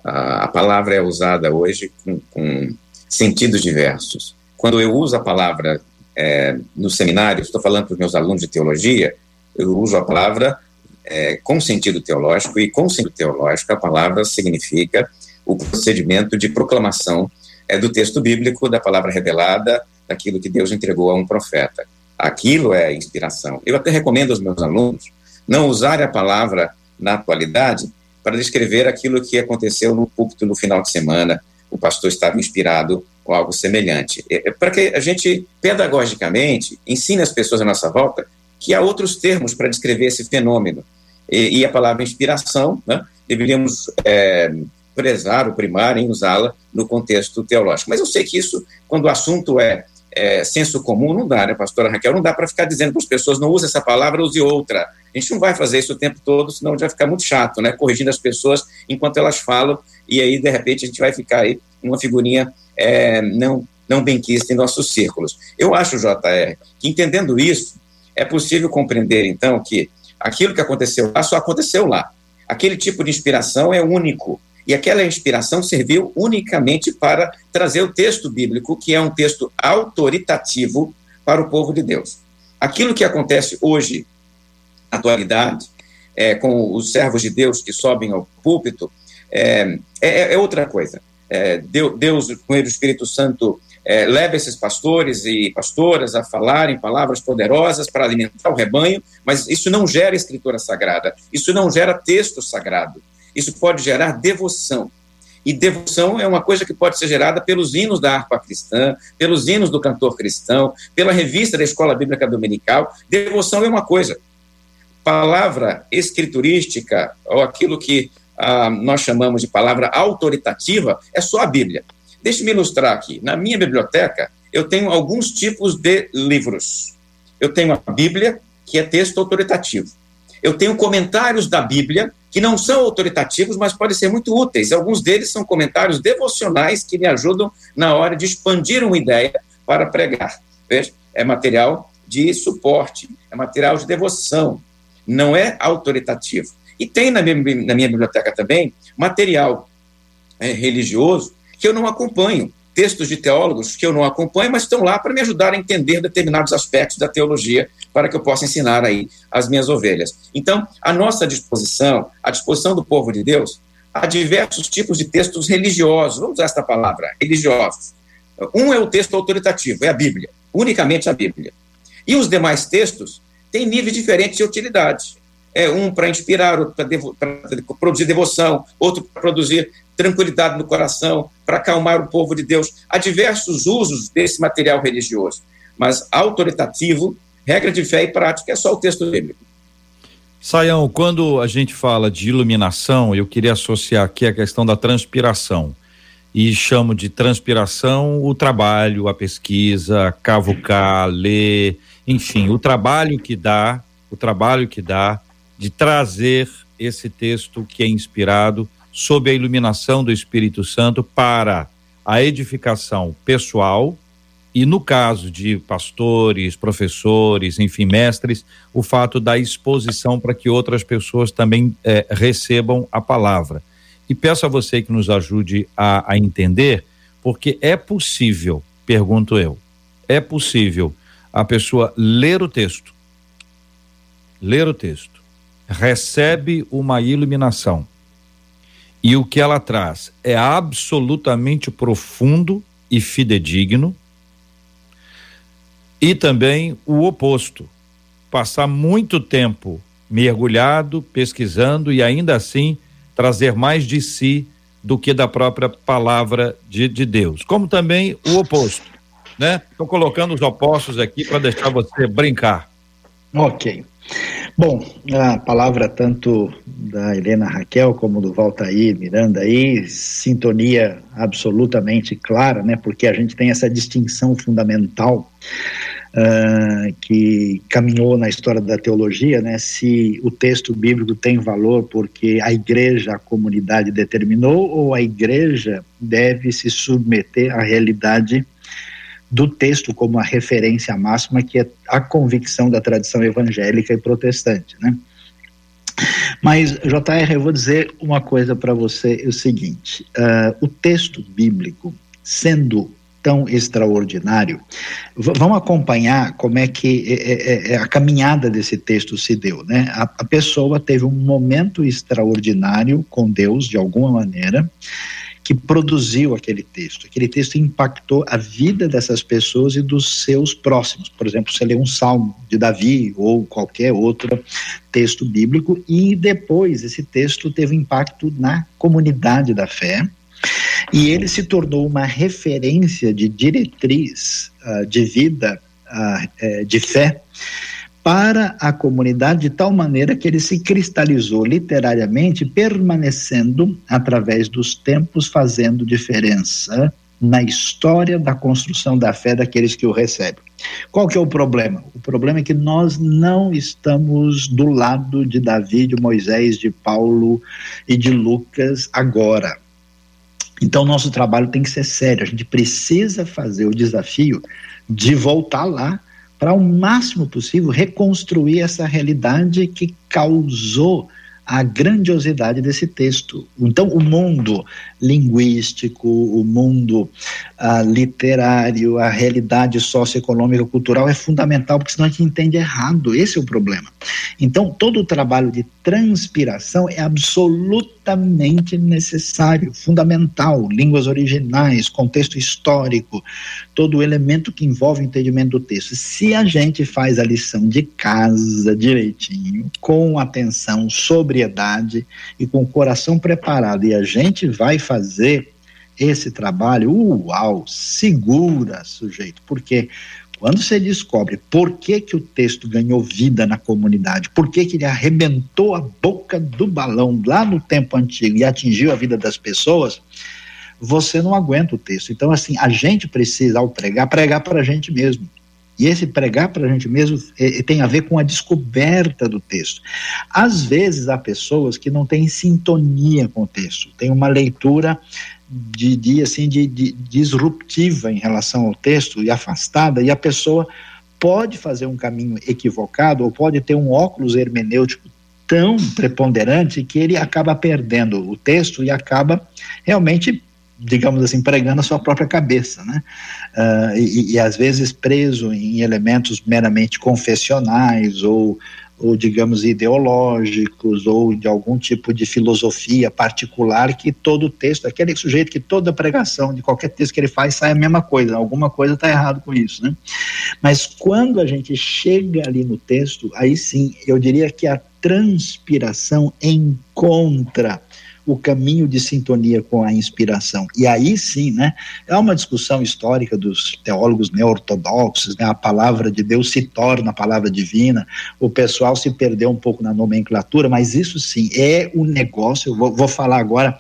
a, a palavra é usada hoje com, com, sentidos diversos. Quando eu uso a palavra é, no seminário, estou falando para os meus alunos de teologia, eu uso a palavra é, com sentido teológico, e com sentido teológico a palavra significa o procedimento de proclamação é, do texto bíblico, da palavra revelada, daquilo que Deus entregou a um profeta. Aquilo é inspiração. Eu até recomendo aos meus alunos não usarem a palavra na atualidade para descrever aquilo que aconteceu no púlpito no final de semana, o pastor estava inspirado ou algo semelhante. É, é para que a gente, pedagogicamente, ensine as pessoas à nossa volta que há outros termos para descrever esse fenômeno. E, e a palavra inspiração, né, deveríamos é, prezar ou primar em usá-la no contexto teológico. Mas eu sei que isso, quando o assunto é é, senso comum, não dá, né, pastora Raquel? Não dá para ficar dizendo para as pessoas, não use essa palavra, use outra. A gente não vai fazer isso o tempo todo, senão já ficar muito chato, né? Corrigindo as pessoas enquanto elas falam, e aí, de repente, a gente vai ficar aí uma figurinha é, não, não benquista em nossos círculos. Eu acho, JR, que entendendo isso, é possível compreender, então, que aquilo que aconteceu lá só aconteceu lá. Aquele tipo de inspiração é único, e aquela inspiração serviu unicamente para trazer o texto bíblico, que é um texto autoritativo para o povo de Deus. Aquilo que acontece hoje, atualidade, é, com os servos de Deus que sobem ao púlpito, é, é, é outra coisa. É, Deus, com ele, o Espírito Santo, é, leva esses pastores e pastoras a falarem palavras poderosas para alimentar o rebanho, mas isso não gera escritura sagrada, isso não gera texto sagrado. Isso pode gerar devoção. E devoção é uma coisa que pode ser gerada pelos hinos da harpa cristã, pelos hinos do cantor cristão, pela revista da Escola Bíblica Dominical. Devoção é uma coisa. Palavra escriturística, ou aquilo que ah, nós chamamos de palavra autoritativa, é só a Bíblia. Deixe-me ilustrar aqui. Na minha biblioteca, eu tenho alguns tipos de livros. Eu tenho a Bíblia, que é texto autoritativo. Eu tenho comentários da Bíblia, que não são autoritativos, mas podem ser muito úteis. Alguns deles são comentários devocionais que me ajudam na hora de expandir uma ideia para pregar. Veja, é material de suporte, é material de devoção, não é autoritativo. E tem na minha, na minha biblioteca também material é, religioso que eu não acompanho, textos de teólogos que eu não acompanho, mas estão lá para me ajudar a entender determinados aspectos da teologia para que eu possa ensinar aí as minhas ovelhas. Então, a nossa disposição, a disposição do povo de Deus, há diversos tipos de textos religiosos, vamos usar esta palavra, religiosos. Um é o texto autoritativo, é a Bíblia, unicamente a Bíblia. E os demais textos têm níveis diferentes de utilidade. É um para inspirar, outro para produzir devoção, outro para produzir tranquilidade no coração, para acalmar o povo de Deus. Há diversos usos desse material religioso, mas autoritativo, regra de fé e prática é só o texto bíblico. Saião, quando a gente fala de iluminação, eu queria associar aqui a questão da transpiração. E chamo de transpiração o trabalho, a pesquisa, cavucar, ler, enfim, o trabalho que dá, o trabalho que dá de trazer esse texto que é inspirado sob a iluminação do Espírito Santo para a edificação pessoal e no caso de pastores, professores, enfim, mestres, o fato da exposição para que outras pessoas também eh, recebam a palavra. E peço a você que nos ajude a, a entender, porque é possível, pergunto eu, é possível a pessoa ler o texto, ler o texto, recebe uma iluminação, e o que ela traz é absolutamente profundo e fidedigno, e também o oposto, passar muito tempo mergulhado, pesquisando e ainda assim trazer mais de si do que da própria palavra de, de Deus. Como também o oposto, né? Estou colocando os opostos aqui para deixar você brincar. Ok. Bom, a palavra tanto da Helena Raquel como do Valtair Miranda aí, sintonia absolutamente clara, né? Porque a gente tem essa distinção fundamental uh, que caminhou na história da teologia, né? Se o texto bíblico tem valor porque a igreja, a comunidade determinou, ou a igreja deve se submeter à realidade do texto como a referência máxima, que é a convicção da tradição evangélica e protestante, né? Mas, JR, eu vou dizer uma coisa para você: é o seguinte, uh, o texto bíblico, sendo tão extraordinário. Vamos acompanhar como é que é, é, é, a caminhada desse texto se deu, né? A, a, pessoa teve um momento extraordinário com Deus, de alguma maneira, que produziu aquele texto. Aquele texto impactou a vida dessas pessoas e dos seus próximos. Por exemplo, você lê um salmo de Davi ou qualquer outro texto bíblico, e depois esse texto teve impacto na comunidade da fé e ele se tornou uma referência de diretriz uh, de vida, uh, de fé, para a comunidade de tal maneira que ele se cristalizou literariamente, permanecendo através dos tempos, fazendo diferença na história da construção da fé daqueles que o recebem. Qual que é o problema? O problema é que nós não estamos do lado de Davi, de Moisés, de Paulo e de Lucas agora. Então, nosso trabalho tem que ser sério. A gente precisa fazer o desafio de voltar lá para o máximo possível reconstruir essa realidade que causou a grandiosidade desse texto. Então, o mundo linguístico, o mundo uh, literário, a realidade socioeconômica, cultural é fundamental, porque senão a gente entende errado. Esse é o problema. Então, todo o trabalho de transpiração é absolutamente necessário, fundamental. Línguas originais, contexto histórico, todo o elemento que envolve o entendimento do texto. Se a gente faz a lição de casa direitinho, com atenção, sobriedade e com o coração preparado, e a gente vai fazer esse trabalho, uau, segura sujeito, porque quando você descobre por que, que o texto ganhou vida na comunidade, por que, que ele arrebentou a boca do balão lá no tempo antigo e atingiu a vida das pessoas, você não aguenta o texto. Então, assim, a gente precisa, ao pregar, pregar para a gente mesmo. E esse pregar para a gente mesmo é, é, tem a ver com a descoberta do texto. Às vezes há pessoas que não têm sintonia com o texto, tem uma leitura de, de assim de, de, disruptiva em relação ao texto e afastada e a pessoa pode fazer um caminho equivocado ou pode ter um óculos hermenêutico tão preponderante que ele acaba perdendo o texto e acaba realmente digamos assim, pregando a sua própria cabeça, né? Uh, e, e, às vezes preso em elementos meramente confessionais ou ou digamos ideológicos ou de algum tipo de filosofia particular que todo texto, aquele sujeito que toda pregação de qualquer texto que ele faz sai a mesma coisa, alguma coisa está errado com isso, né? Mas quando a gente chega ali no texto, aí sim, eu diria que a transpiração encontra o caminho de sintonia com a inspiração. E aí sim, né, é uma discussão histórica dos teólogos neo-ortodoxos, né, a palavra de Deus se torna a palavra divina, o pessoal se perdeu um pouco na nomenclatura, mas isso sim é o um negócio, eu vou, vou falar agora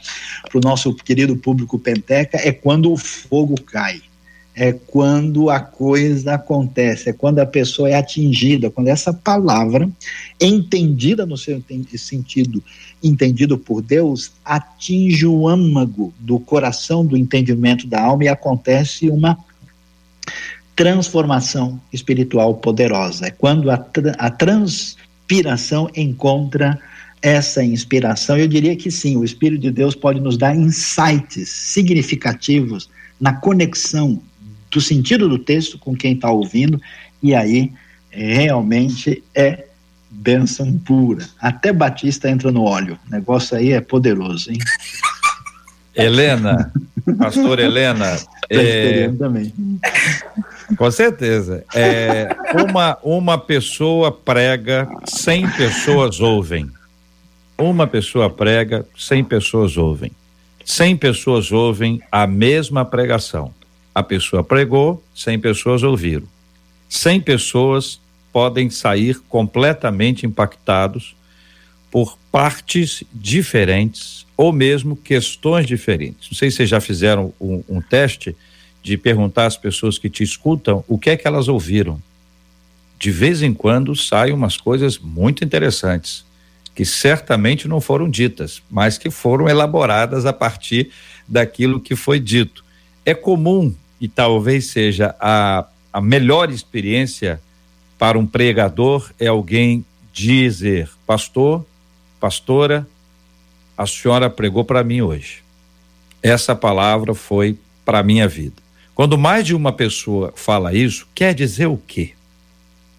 para o nosso querido público penteca, é quando o fogo cai é quando a coisa acontece, é quando a pessoa é atingida, quando essa palavra, entendida no seu sentido, entendido por Deus, atinge o âmago do coração, do entendimento da alma e acontece uma transformação espiritual poderosa. É quando a, a transpiração encontra essa inspiração. Eu diria que sim, o Espírito de Deus pode nos dar insights significativos na conexão do sentido do texto com quem está ouvindo, e aí realmente é bênção pura. Até Batista entra no óleo. O negócio aí é poderoso, hein? [laughs] Helena, pastor Helena. é, também. Com certeza. É, uma, uma pessoa prega, 100 pessoas ouvem. Uma pessoa prega, 100 pessoas ouvem. 100 pessoas ouvem a mesma pregação. A pessoa pregou, 100 pessoas ouviram. 100 pessoas podem sair completamente impactados por partes diferentes ou mesmo questões diferentes. Não sei se vocês já fizeram um, um teste de perguntar às pessoas que te escutam o que é que elas ouviram. De vez em quando saem umas coisas muito interessantes que certamente não foram ditas, mas que foram elaboradas a partir daquilo que foi dito. É comum e talvez seja a, a melhor experiência para um pregador é alguém dizer, pastor, pastora, a senhora pregou para mim hoje. Essa palavra foi para minha vida. Quando mais de uma pessoa fala isso, quer dizer o quê?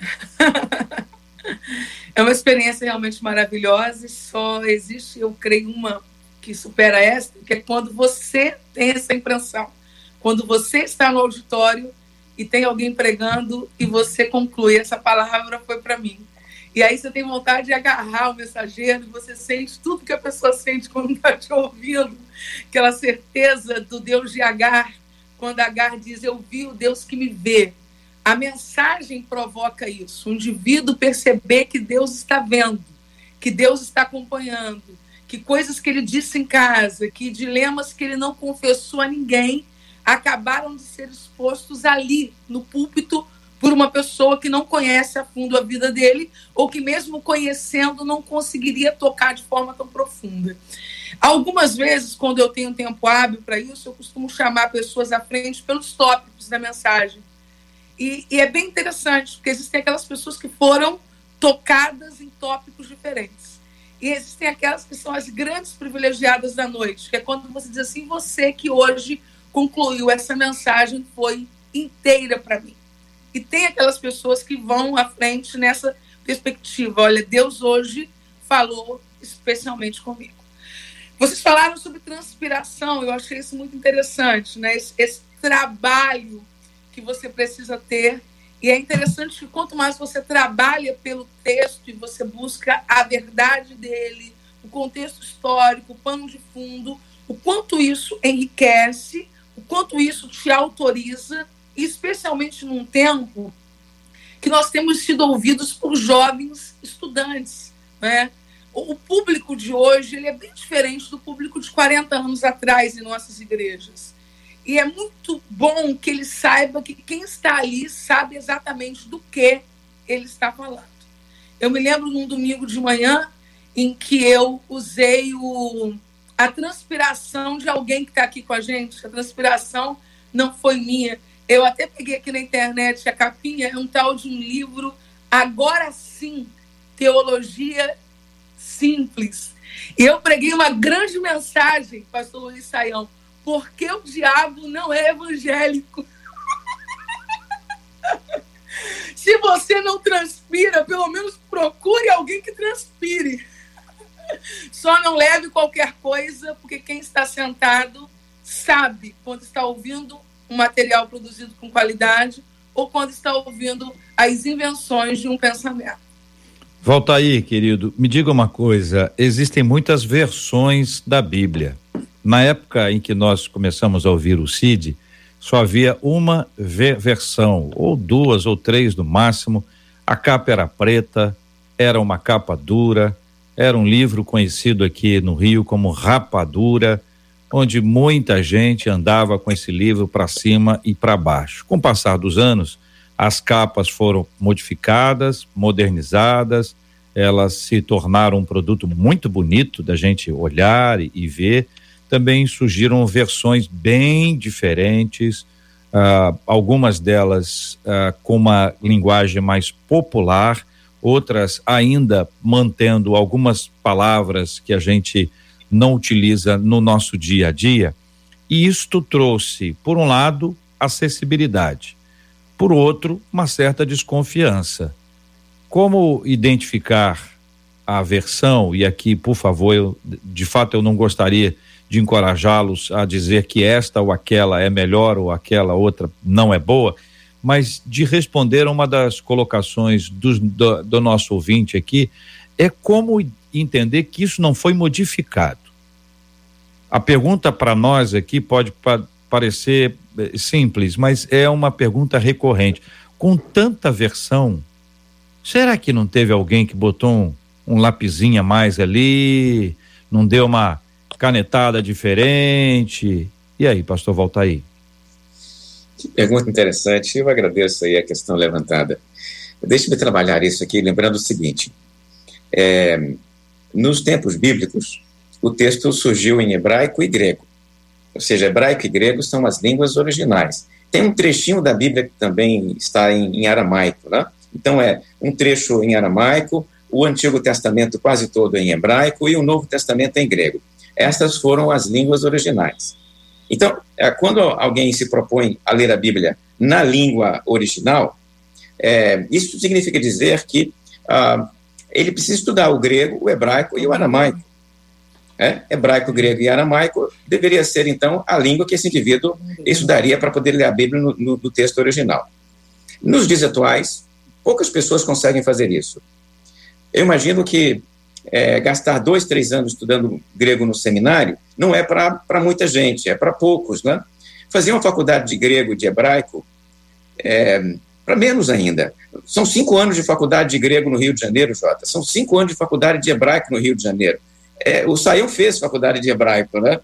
[laughs] é uma experiência realmente maravilhosa e só existe, eu creio, uma que supera esta, que é quando você tem essa impressão. Quando você está no auditório e tem alguém pregando e você conclui, essa palavra foi para mim. E aí você tem vontade de agarrar o mensageiro, você sente tudo que a pessoa sente quando está te ouvindo, aquela certeza do Deus de Agar, quando Agar diz: Eu vi o Deus que me vê. A mensagem provoca isso, o indivíduo perceber que Deus está vendo, que Deus está acompanhando, que coisas que ele disse em casa, que dilemas que ele não confessou a ninguém, acabaram de ser expostos ali, no púlpito, por uma pessoa que não conhece a fundo a vida dele, ou que, mesmo conhecendo, não conseguiria tocar de forma tão profunda. Algumas vezes, quando eu tenho tempo hábil para isso, eu costumo chamar pessoas à frente pelos tópicos da mensagem. E, e, é bem interessante, porque existem aquelas pessoas que foram tocadas em tópicos diferentes. E existem aquelas que são as grandes privilegiadas da noite, que é quando você diz assim: você que hoje concluiu essa mensagem foi inteira para mim. E tem aquelas pessoas que vão à frente nessa perspectiva. Olha, Deus hoje falou especialmente comigo. Vocês falaram sobre transpiração, eu achei isso muito interessante, né? Esse, esse trabalho que você precisa ter. E é interessante que quanto mais você trabalha pelo texto e você busca a verdade dele, o contexto histórico, o pano de fundo, o quanto isso enriquece, o quanto isso te autoriza especialmente num tempo que nós temos sido ouvidos por jovens estudantes. Né? O público de hoje ele é bem diferente do público de 40 anos atrás em nossas igrejas. E é muito bom que ele saiba que quem está ali sabe exatamente do que ele está falando. Eu me lembro num domingo de manhã em que eu usei o, a transpiração de alguém que está aqui com a gente. A transpiração não foi minha, eu até peguei aqui na internet a capinha, é um tal de um livro, Agora Sim, Teologia Simples. E eu preguei uma grande mensagem, pastor Luiz Saião, porque o diabo não é evangélico. [laughs] Se você não transpira, pelo menos procure alguém que transpire. Só não leve qualquer coisa, porque quem está sentado sabe quando está ouvindo um material produzido com qualidade ou quando está ouvindo as invenções de um pensamento. Volta aí, querido. Me diga uma coisa: existem muitas versões da Bíblia. Na época em que nós começamos a ouvir o CID, só havia uma versão, ou duas ou três no máximo. A capa era preta, era uma capa dura, era um livro conhecido aqui no Rio como Rapadura onde muita gente andava com esse livro para cima e para baixo. Com o passar dos anos, as capas foram modificadas, modernizadas, elas se tornaram um produto muito bonito da gente olhar e, ver. Também surgiram versões bem diferentes, uh, algumas delas uh, com uma linguagem mais popular, outras ainda mantendo algumas palavras que a gente não utiliza no nosso dia a dia. E isto trouxe, por um lado, acessibilidade, por outro, uma certa desconfiança. Como identificar a aversão? E aqui, por favor, eu, de fato, eu não gostaria de encorajá-los a dizer que esta ou aquela é melhor ou aquela outra não é boa, mas de responder a uma das colocações do, do, do nosso ouvinte aqui, é como entender que isso não foi modificado. A pergunta para nós aqui pode pa parecer eh, simples, mas é uma pergunta recorrente. Com tanta versão, será que não teve alguém que botou um, um a mais ali, não deu uma canetada diferente? E aí, pastor, volta aí. Que pergunta interessante. Eu agradeço aí a questão levantada. Deixe-me trabalhar isso aqui, lembrando o seguinte: é, nos tempos bíblicos, o texto surgiu em hebraico e grego. Ou seja, hebraico e grego são as línguas originais. Tem um trechinho da Bíblia que também está em, em aramaico, né? Então é um trecho em aramaico, o Antigo Testamento quase todo em hebraico e o Novo Testamento em grego. Estas foram as línguas originais. Então, é, quando alguém se propõe a ler a Bíblia na língua original, é, isso significa dizer que ah, ele precisa estudar o grego, o hebraico e o aramaico. É, hebraico, grego e aramaico deveria ser, então, a língua que esse indivíduo estudaria para poder ler a Bíblia no, no, no texto original. Nos dias atuais, poucas pessoas conseguem fazer isso. Eu imagino que é, gastar dois, três anos estudando grego no seminário não é para muita gente, é para poucos, né? Fazer uma faculdade de grego, de hebraico, é, para menos ainda. São cinco anos de faculdade de grego no Rio de Janeiro, Jota. São cinco anos de faculdade de hebraico no Rio de Janeiro. É, o Saião fez faculdade de hebraico, né?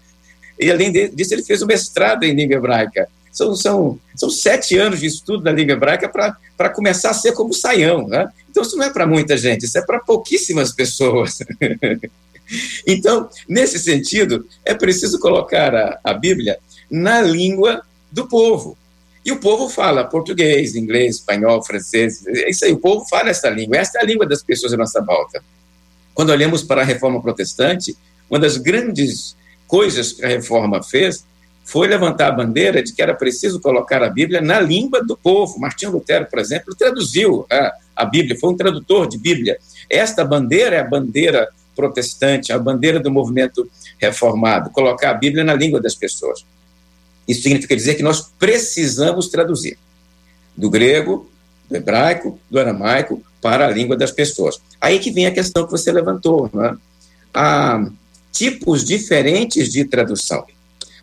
E além disso, ele fez o mestrado em língua hebraica. São, são, são sete anos de estudo da língua hebraica para começar a ser como Saião, né? Então, isso não é para muita gente, isso é para pouquíssimas pessoas. [laughs] então, nesse sentido, é preciso colocar a, a Bíblia na língua do povo. E o povo fala português, inglês, espanhol, francês, é isso aí, o povo fala essa língua, essa é a língua das pessoas à nossa volta. Quando olhamos para a reforma protestante, uma das grandes coisas que a reforma fez foi levantar a bandeira de que era preciso colocar a Bíblia na língua do povo. Martinho Lutero, por exemplo, traduziu a, a Bíblia, foi um tradutor de Bíblia. Esta bandeira é a bandeira protestante, a bandeira do movimento reformado, colocar a Bíblia na língua das pessoas. Isso significa dizer que nós precisamos traduzir do grego, do hebraico, do aramaico para a língua das pessoas. Aí que vem a questão que você levantou, né? Há tipos diferentes de tradução.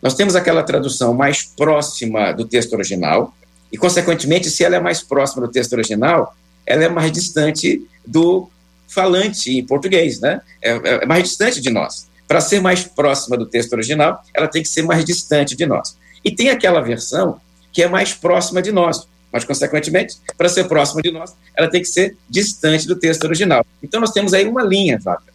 Nós temos aquela tradução mais próxima do texto original, e, consequentemente, se ela é mais próxima do texto original, ela é mais distante do falante em português, né? É, é mais distante de nós. Para ser mais próxima do texto original, ela tem que ser mais distante de nós. E tem aquela versão que é mais próxima de nós, mas, consequentemente, para ser próxima de nós, ela tem que ser distante do texto original. Então, nós temos aí uma linha, Vaca.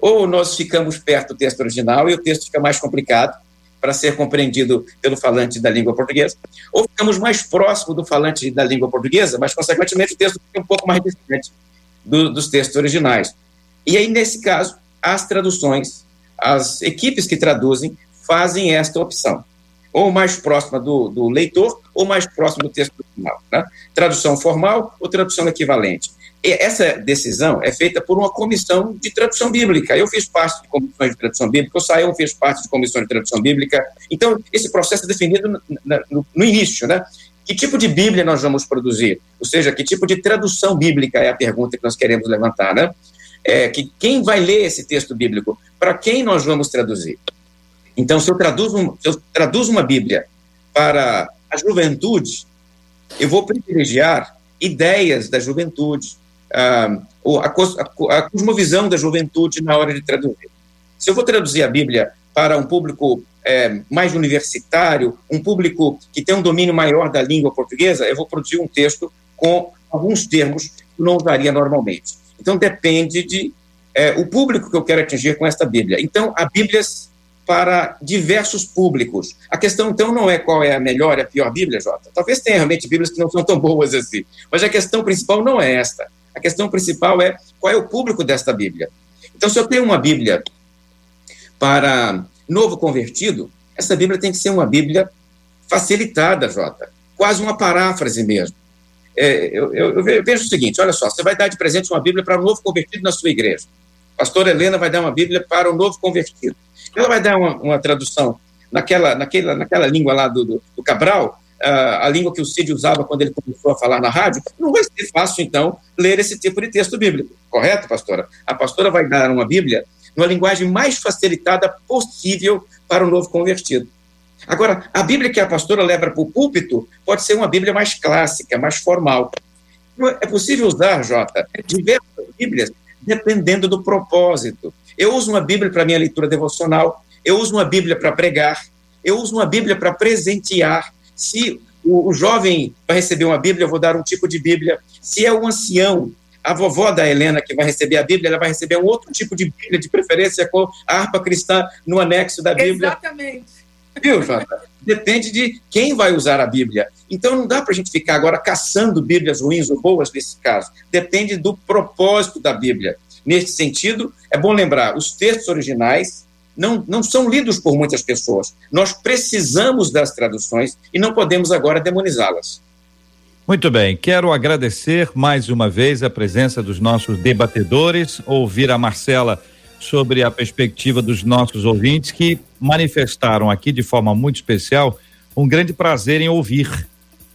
Ou nós ficamos perto do texto original e o texto fica mais complicado para ser compreendido pelo falante da língua portuguesa, ou ficamos mais próximo do falante da língua portuguesa, mas, consequentemente, o texto fica um pouco mais distante do, dos textos originais. E aí, nesse caso, as traduções, as equipes que traduzem, fazem esta opção ou mais próxima do, do leitor, ou mais próxima do texto original. Né? Tradução formal ou tradução equivalente. E essa decisão é feita por uma comissão de tradução bíblica. Eu fiz parte de comissões de tradução bíblica, o Saião fez parte de comissões de tradução bíblica. Então, esse processo é definido no, no, no início, né? Que tipo de Bíblia nós vamos produzir? Ou seja, que tipo de tradução bíblica é a pergunta que nós queremos levantar, né? É, que quem vai ler esse texto bíblico? Para quem nós vamos traduzir? Então, se eu traduzo, se eu traduzo uma Bíblia para a juventude, eu vou privilegiar ideias da juventude, a, a, a cosmovisão da juventude na hora de traduzir. Se eu vou traduzir a Bíblia para um público é, mais universitário, um público que tem um domínio maior da língua portuguesa, eu vou produzir um texto com alguns termos que não usaria normalmente. Então, depende de é, o público que eu quero atingir com esta Bíblia. Então, há Bíblias para diversos públicos. A questão, então, não é qual é a melhor e a pior Bíblia, Jota. Talvez tenha realmente Bíblias que não são tão boas assim. Mas a questão principal não é esta. A questão principal é qual é o público desta Bíblia. Então, se eu tenho uma Bíblia para novo convertido, essa Bíblia tem que ser uma Bíblia facilitada, Jota. Quase uma paráfrase mesmo. É, eu, eu, eu, vejo o seguinte: olha só, você vai dar de presente uma Bíblia para um novo convertido na sua igreja. A pastora Helena vai dar uma Bíblia para o um novo convertido. Ela vai dar uma, uma tradução naquela, naquela, naquela língua lá do, do, do Cabral, uh, a língua que o Cid usava quando ele começou a falar na rádio, não vai ser fácil, então, ler esse tipo de texto bíblico. Correto, pastora? A pastora vai dar uma Bíblia numa linguagem mais facilitada possível para o novo convertido. Agora, a Bíblia que a pastora leva para o púlpito pode ser uma Bíblia mais clássica, mais formal. É possível usar, Jota, diversas Bíblias dependendo do propósito. Eu uso uma Bíblia para minha leitura devocional, eu uso uma Bíblia para pregar, eu uso uma Bíblia para presentear. Se o, o, jovem vai receber uma Bíblia, eu vou dar um tipo de Bíblia. Se é o ancião, a vovó da Helena que vai receber a Bíblia, ela vai receber um outro tipo de Bíblia, de preferência com a harpa cristã no anexo da Bíblia. Exatamente. Viu, Jota? Depende de quem vai usar a Bíblia. Então não dá para a gente ficar agora caçando Bíblias ruins ou boas nesse caso. Depende do propósito da Bíblia. Neste sentido, é bom lembrar, os textos originais não, não são lidos por muitas pessoas. Nós precisamos das traduções e não podemos agora demonizá-las. Muito bem, quero agradecer mais uma vez a presença dos nossos debatedores, ouvir a Marcela sobre a perspectiva dos nossos ouvintes que manifestaram aqui de forma muito especial um grande prazer em ouvir,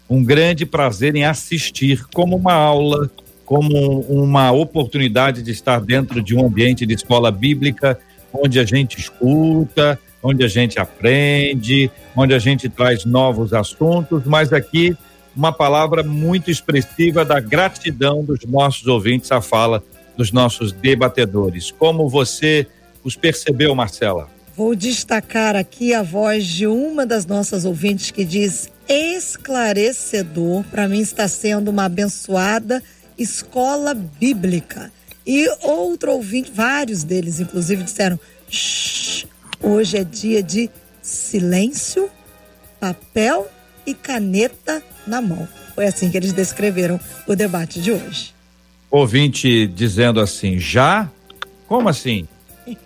um grande prazer em assistir, como uma aula, como uma oportunidade de estar dentro de um ambiente de escola bíblica onde a gente escuta, onde a gente aprende, onde a gente traz novos assuntos, mas aqui uma palavra muito expressiva da gratidão dos nossos ouvintes à fala dos nossos debatedores. Como você os percebeu, Marcela? Vou destacar aqui a voz de uma das nossas ouvintes que diz esclarecedor. Para mim está sendo uma abençoada escola bíblica. E outro ouvinte, vários deles inclusive disseram: hoje é dia de silêncio, papel e caneta na mão. Foi assim que eles descreveram o debate de hoje. Ouvinte dizendo assim: já? Como assim?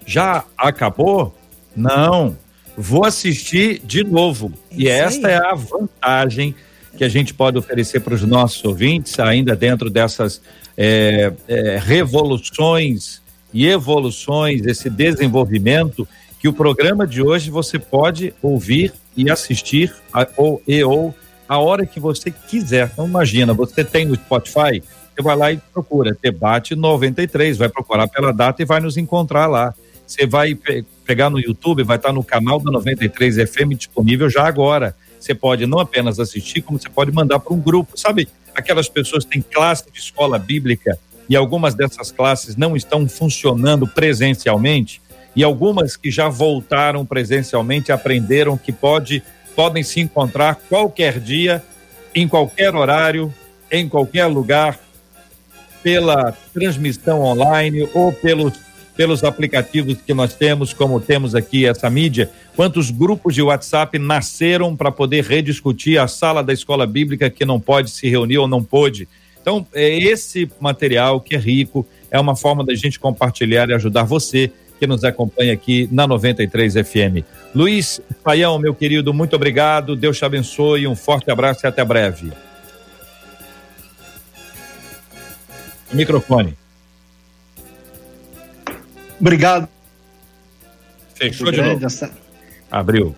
Já acabou? Não. Vou assistir de novo. Isso e esta aí. é a vantagem que a gente pode oferecer para os nossos ouvintes, ainda dentro dessas é, é, revoluções e evoluções, esse desenvolvimento, que o programa de hoje você pode ouvir e assistir a, ou, e ou a hora que você quiser. Então imagina, você tem no Spotify, você vai lá e procura Debate 93, vai procurar pela data e vai nos encontrar lá. Você vai pe pegar no YouTube, vai estar no canal da 93 FM disponível já agora. Você pode não apenas assistir, como você pode mandar para um grupo. Sabe, aquelas pessoas que têm classe de escola bíblica e algumas dessas classes não estão funcionando presencialmente e algumas que já voltaram presencialmente aprenderam que pode podem se encontrar qualquer dia, em qualquer horário, em qualquer lugar, pela transmissão online ou pelos, pelos aplicativos que nós temos, como temos aqui essa mídia. Quantos grupos de WhatsApp nasceram para poder rediscutir a sala da escola bíblica que não pode se reunir ou não pôde? Então, é esse material que é rico, é uma forma da gente compartilhar e ajudar você que nos acompanha aqui na 93 FM. Luiz Paião, meu querido, muito obrigado. Deus te abençoe. Um forte abraço e até breve. Microfone. Obrigado. Fechou de novo. Abriu.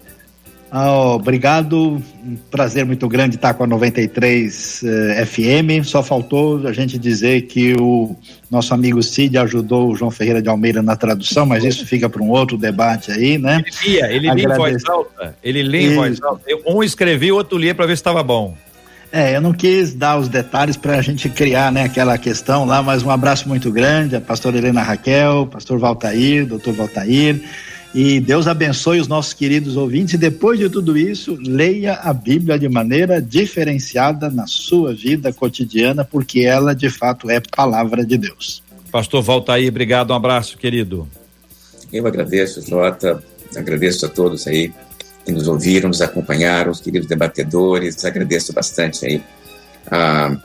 Oh, obrigado, um prazer muito grande estar com a 93 eh, FM. Só faltou a gente dizer que o nosso amigo Cid ajudou o João Ferreira de Almeida na tradução, mas isso fica para um outro debate aí, né? Ele lia, ele lia em voz alta. Ele lê em voz alta. Um escrevi, o outro lia para ver se estava bom. É, eu não quis dar os detalhes para a gente criar, né, aquela questão lá, mas um abraço muito grande a pastora Helena Raquel, pastor Valtair, doutor Valtair e Deus abençoe os nossos queridos ouvintes. E depois de tudo isso, leia a Bíblia de maneira diferenciada na sua vida cotidiana, porque ela de fato é palavra de Deus. Pastor Valtair, obrigado, um abraço, querido. Eu agradeço, Jota, agradeço a todos aí que nos ouviram, nos acompanharam, os queridos debatedores, agradeço bastante aí. Ah,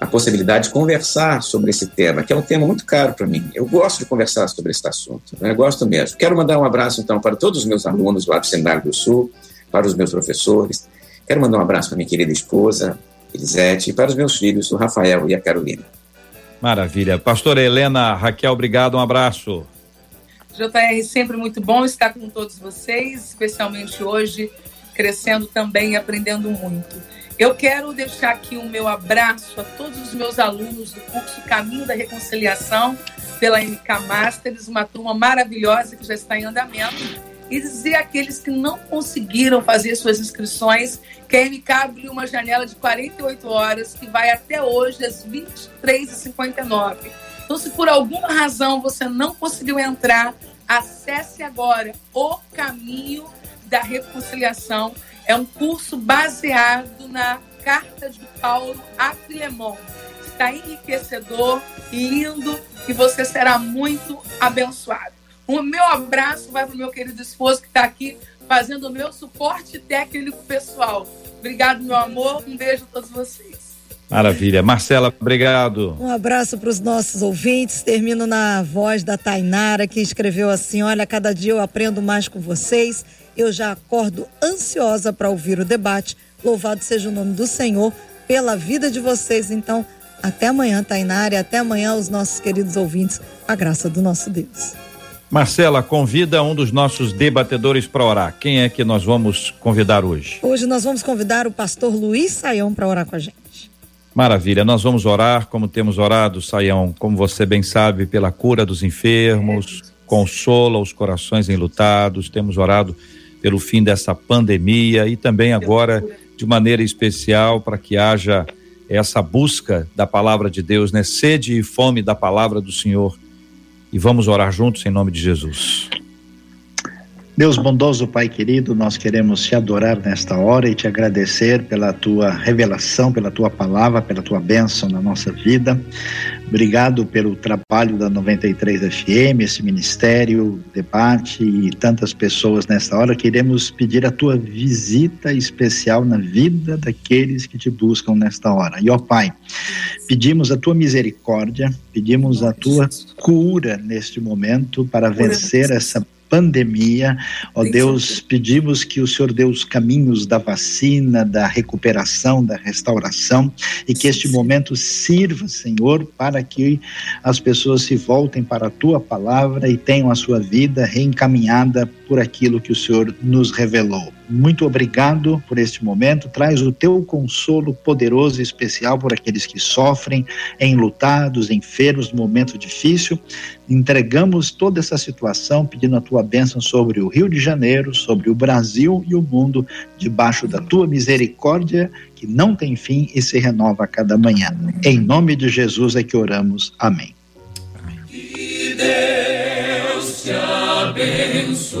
a possibilidade de conversar sobre esse tema, que é um tema muito caro para mim. Eu gosto de conversar sobre esse assunto, né? gosto mesmo. Quero mandar um abraço, então, para todos os meus alunos lá do Seminário do Sul, para os meus professores. Quero mandar um abraço para minha querida esposa, Elisete, e para os meus filhos, o Rafael e a Carolina. Maravilha. Pastora Helena, Raquel, obrigado, um abraço. JR, sempre muito bom estar com todos vocês, especialmente hoje, crescendo também e aprendendo muito. Eu quero deixar aqui o meu abraço a todos os meus alunos do curso Caminho da Reconciliação pela MK Masters, uma turma maravilhosa que já está em andamento. E dizer àqueles que não conseguiram fazer suas inscrições que a MK abriu uma janela de 48 horas que vai até hoje às 23h59. Então, se por alguma razão você não conseguiu entrar, acesse agora o Caminho da Reconciliação é um curso baseado na carta de Paulo a Filemão. Está enriquecedor, lindo e você será muito abençoado. O meu abraço vai para o meu querido esposo que está aqui fazendo o meu suporte técnico pessoal. Obrigado, meu amor. Um beijo a todos vocês. Maravilha. Marcela, obrigado. Um abraço para os nossos ouvintes. Termino na voz da Tainara, que escreveu assim: Olha, cada dia eu aprendo mais com vocês. Eu já acordo ansiosa para ouvir o debate. Louvado seja o nome do Senhor pela vida de vocês. Então, até amanhã, Tainara, e até amanhã, os nossos queridos ouvintes, a graça do nosso Deus. Marcela, convida um dos nossos debatedores para orar. Quem é que nós vamos convidar hoje? Hoje nós vamos convidar o pastor Luiz Saião para orar com a gente. Maravilha, nós vamos orar como temos orado, Saião, como você bem sabe, pela cura dos enfermos, consola os corações enlutados, temos orado pelo fim dessa pandemia e também agora de maneira especial para que haja essa busca da palavra de Deus, né? Sede e fome da palavra do Senhor. E vamos orar juntos em nome de Jesus. Deus bondoso, Pai querido, nós queremos te adorar nesta hora e te agradecer pela tua revelação, pela tua palavra, pela tua bênção na nossa vida. Obrigado pelo trabalho da 93 FM, esse ministério, debate e tantas pessoas nesta hora. Queremos pedir a tua visita especial na vida daqueles que te buscam nesta hora. E ó Pai, pedimos a tua misericórdia, pedimos a tua cura neste momento para vencer essa pandemia. Ó Deus, pedimos que o Senhor dê os caminhos da vacina, da recuperação, da restauração e que este momento sirva, Senhor, para que as pessoas se voltem para a tua palavra e tenham a sua vida reencaminhada por aquilo que o Senhor nos revelou. Muito obrigado por este momento. Traz o teu consolo poderoso e especial por aqueles que sofrem, enlutados, enfermos, no momento difícil. Entregamos toda essa situação pedindo a tua bênção sobre o Rio de Janeiro, sobre o Brasil e o mundo, debaixo da tua misericórdia que não tem fim e se renova a cada manhã. Em nome de Jesus é que oramos. Amém. Deus te abençoe.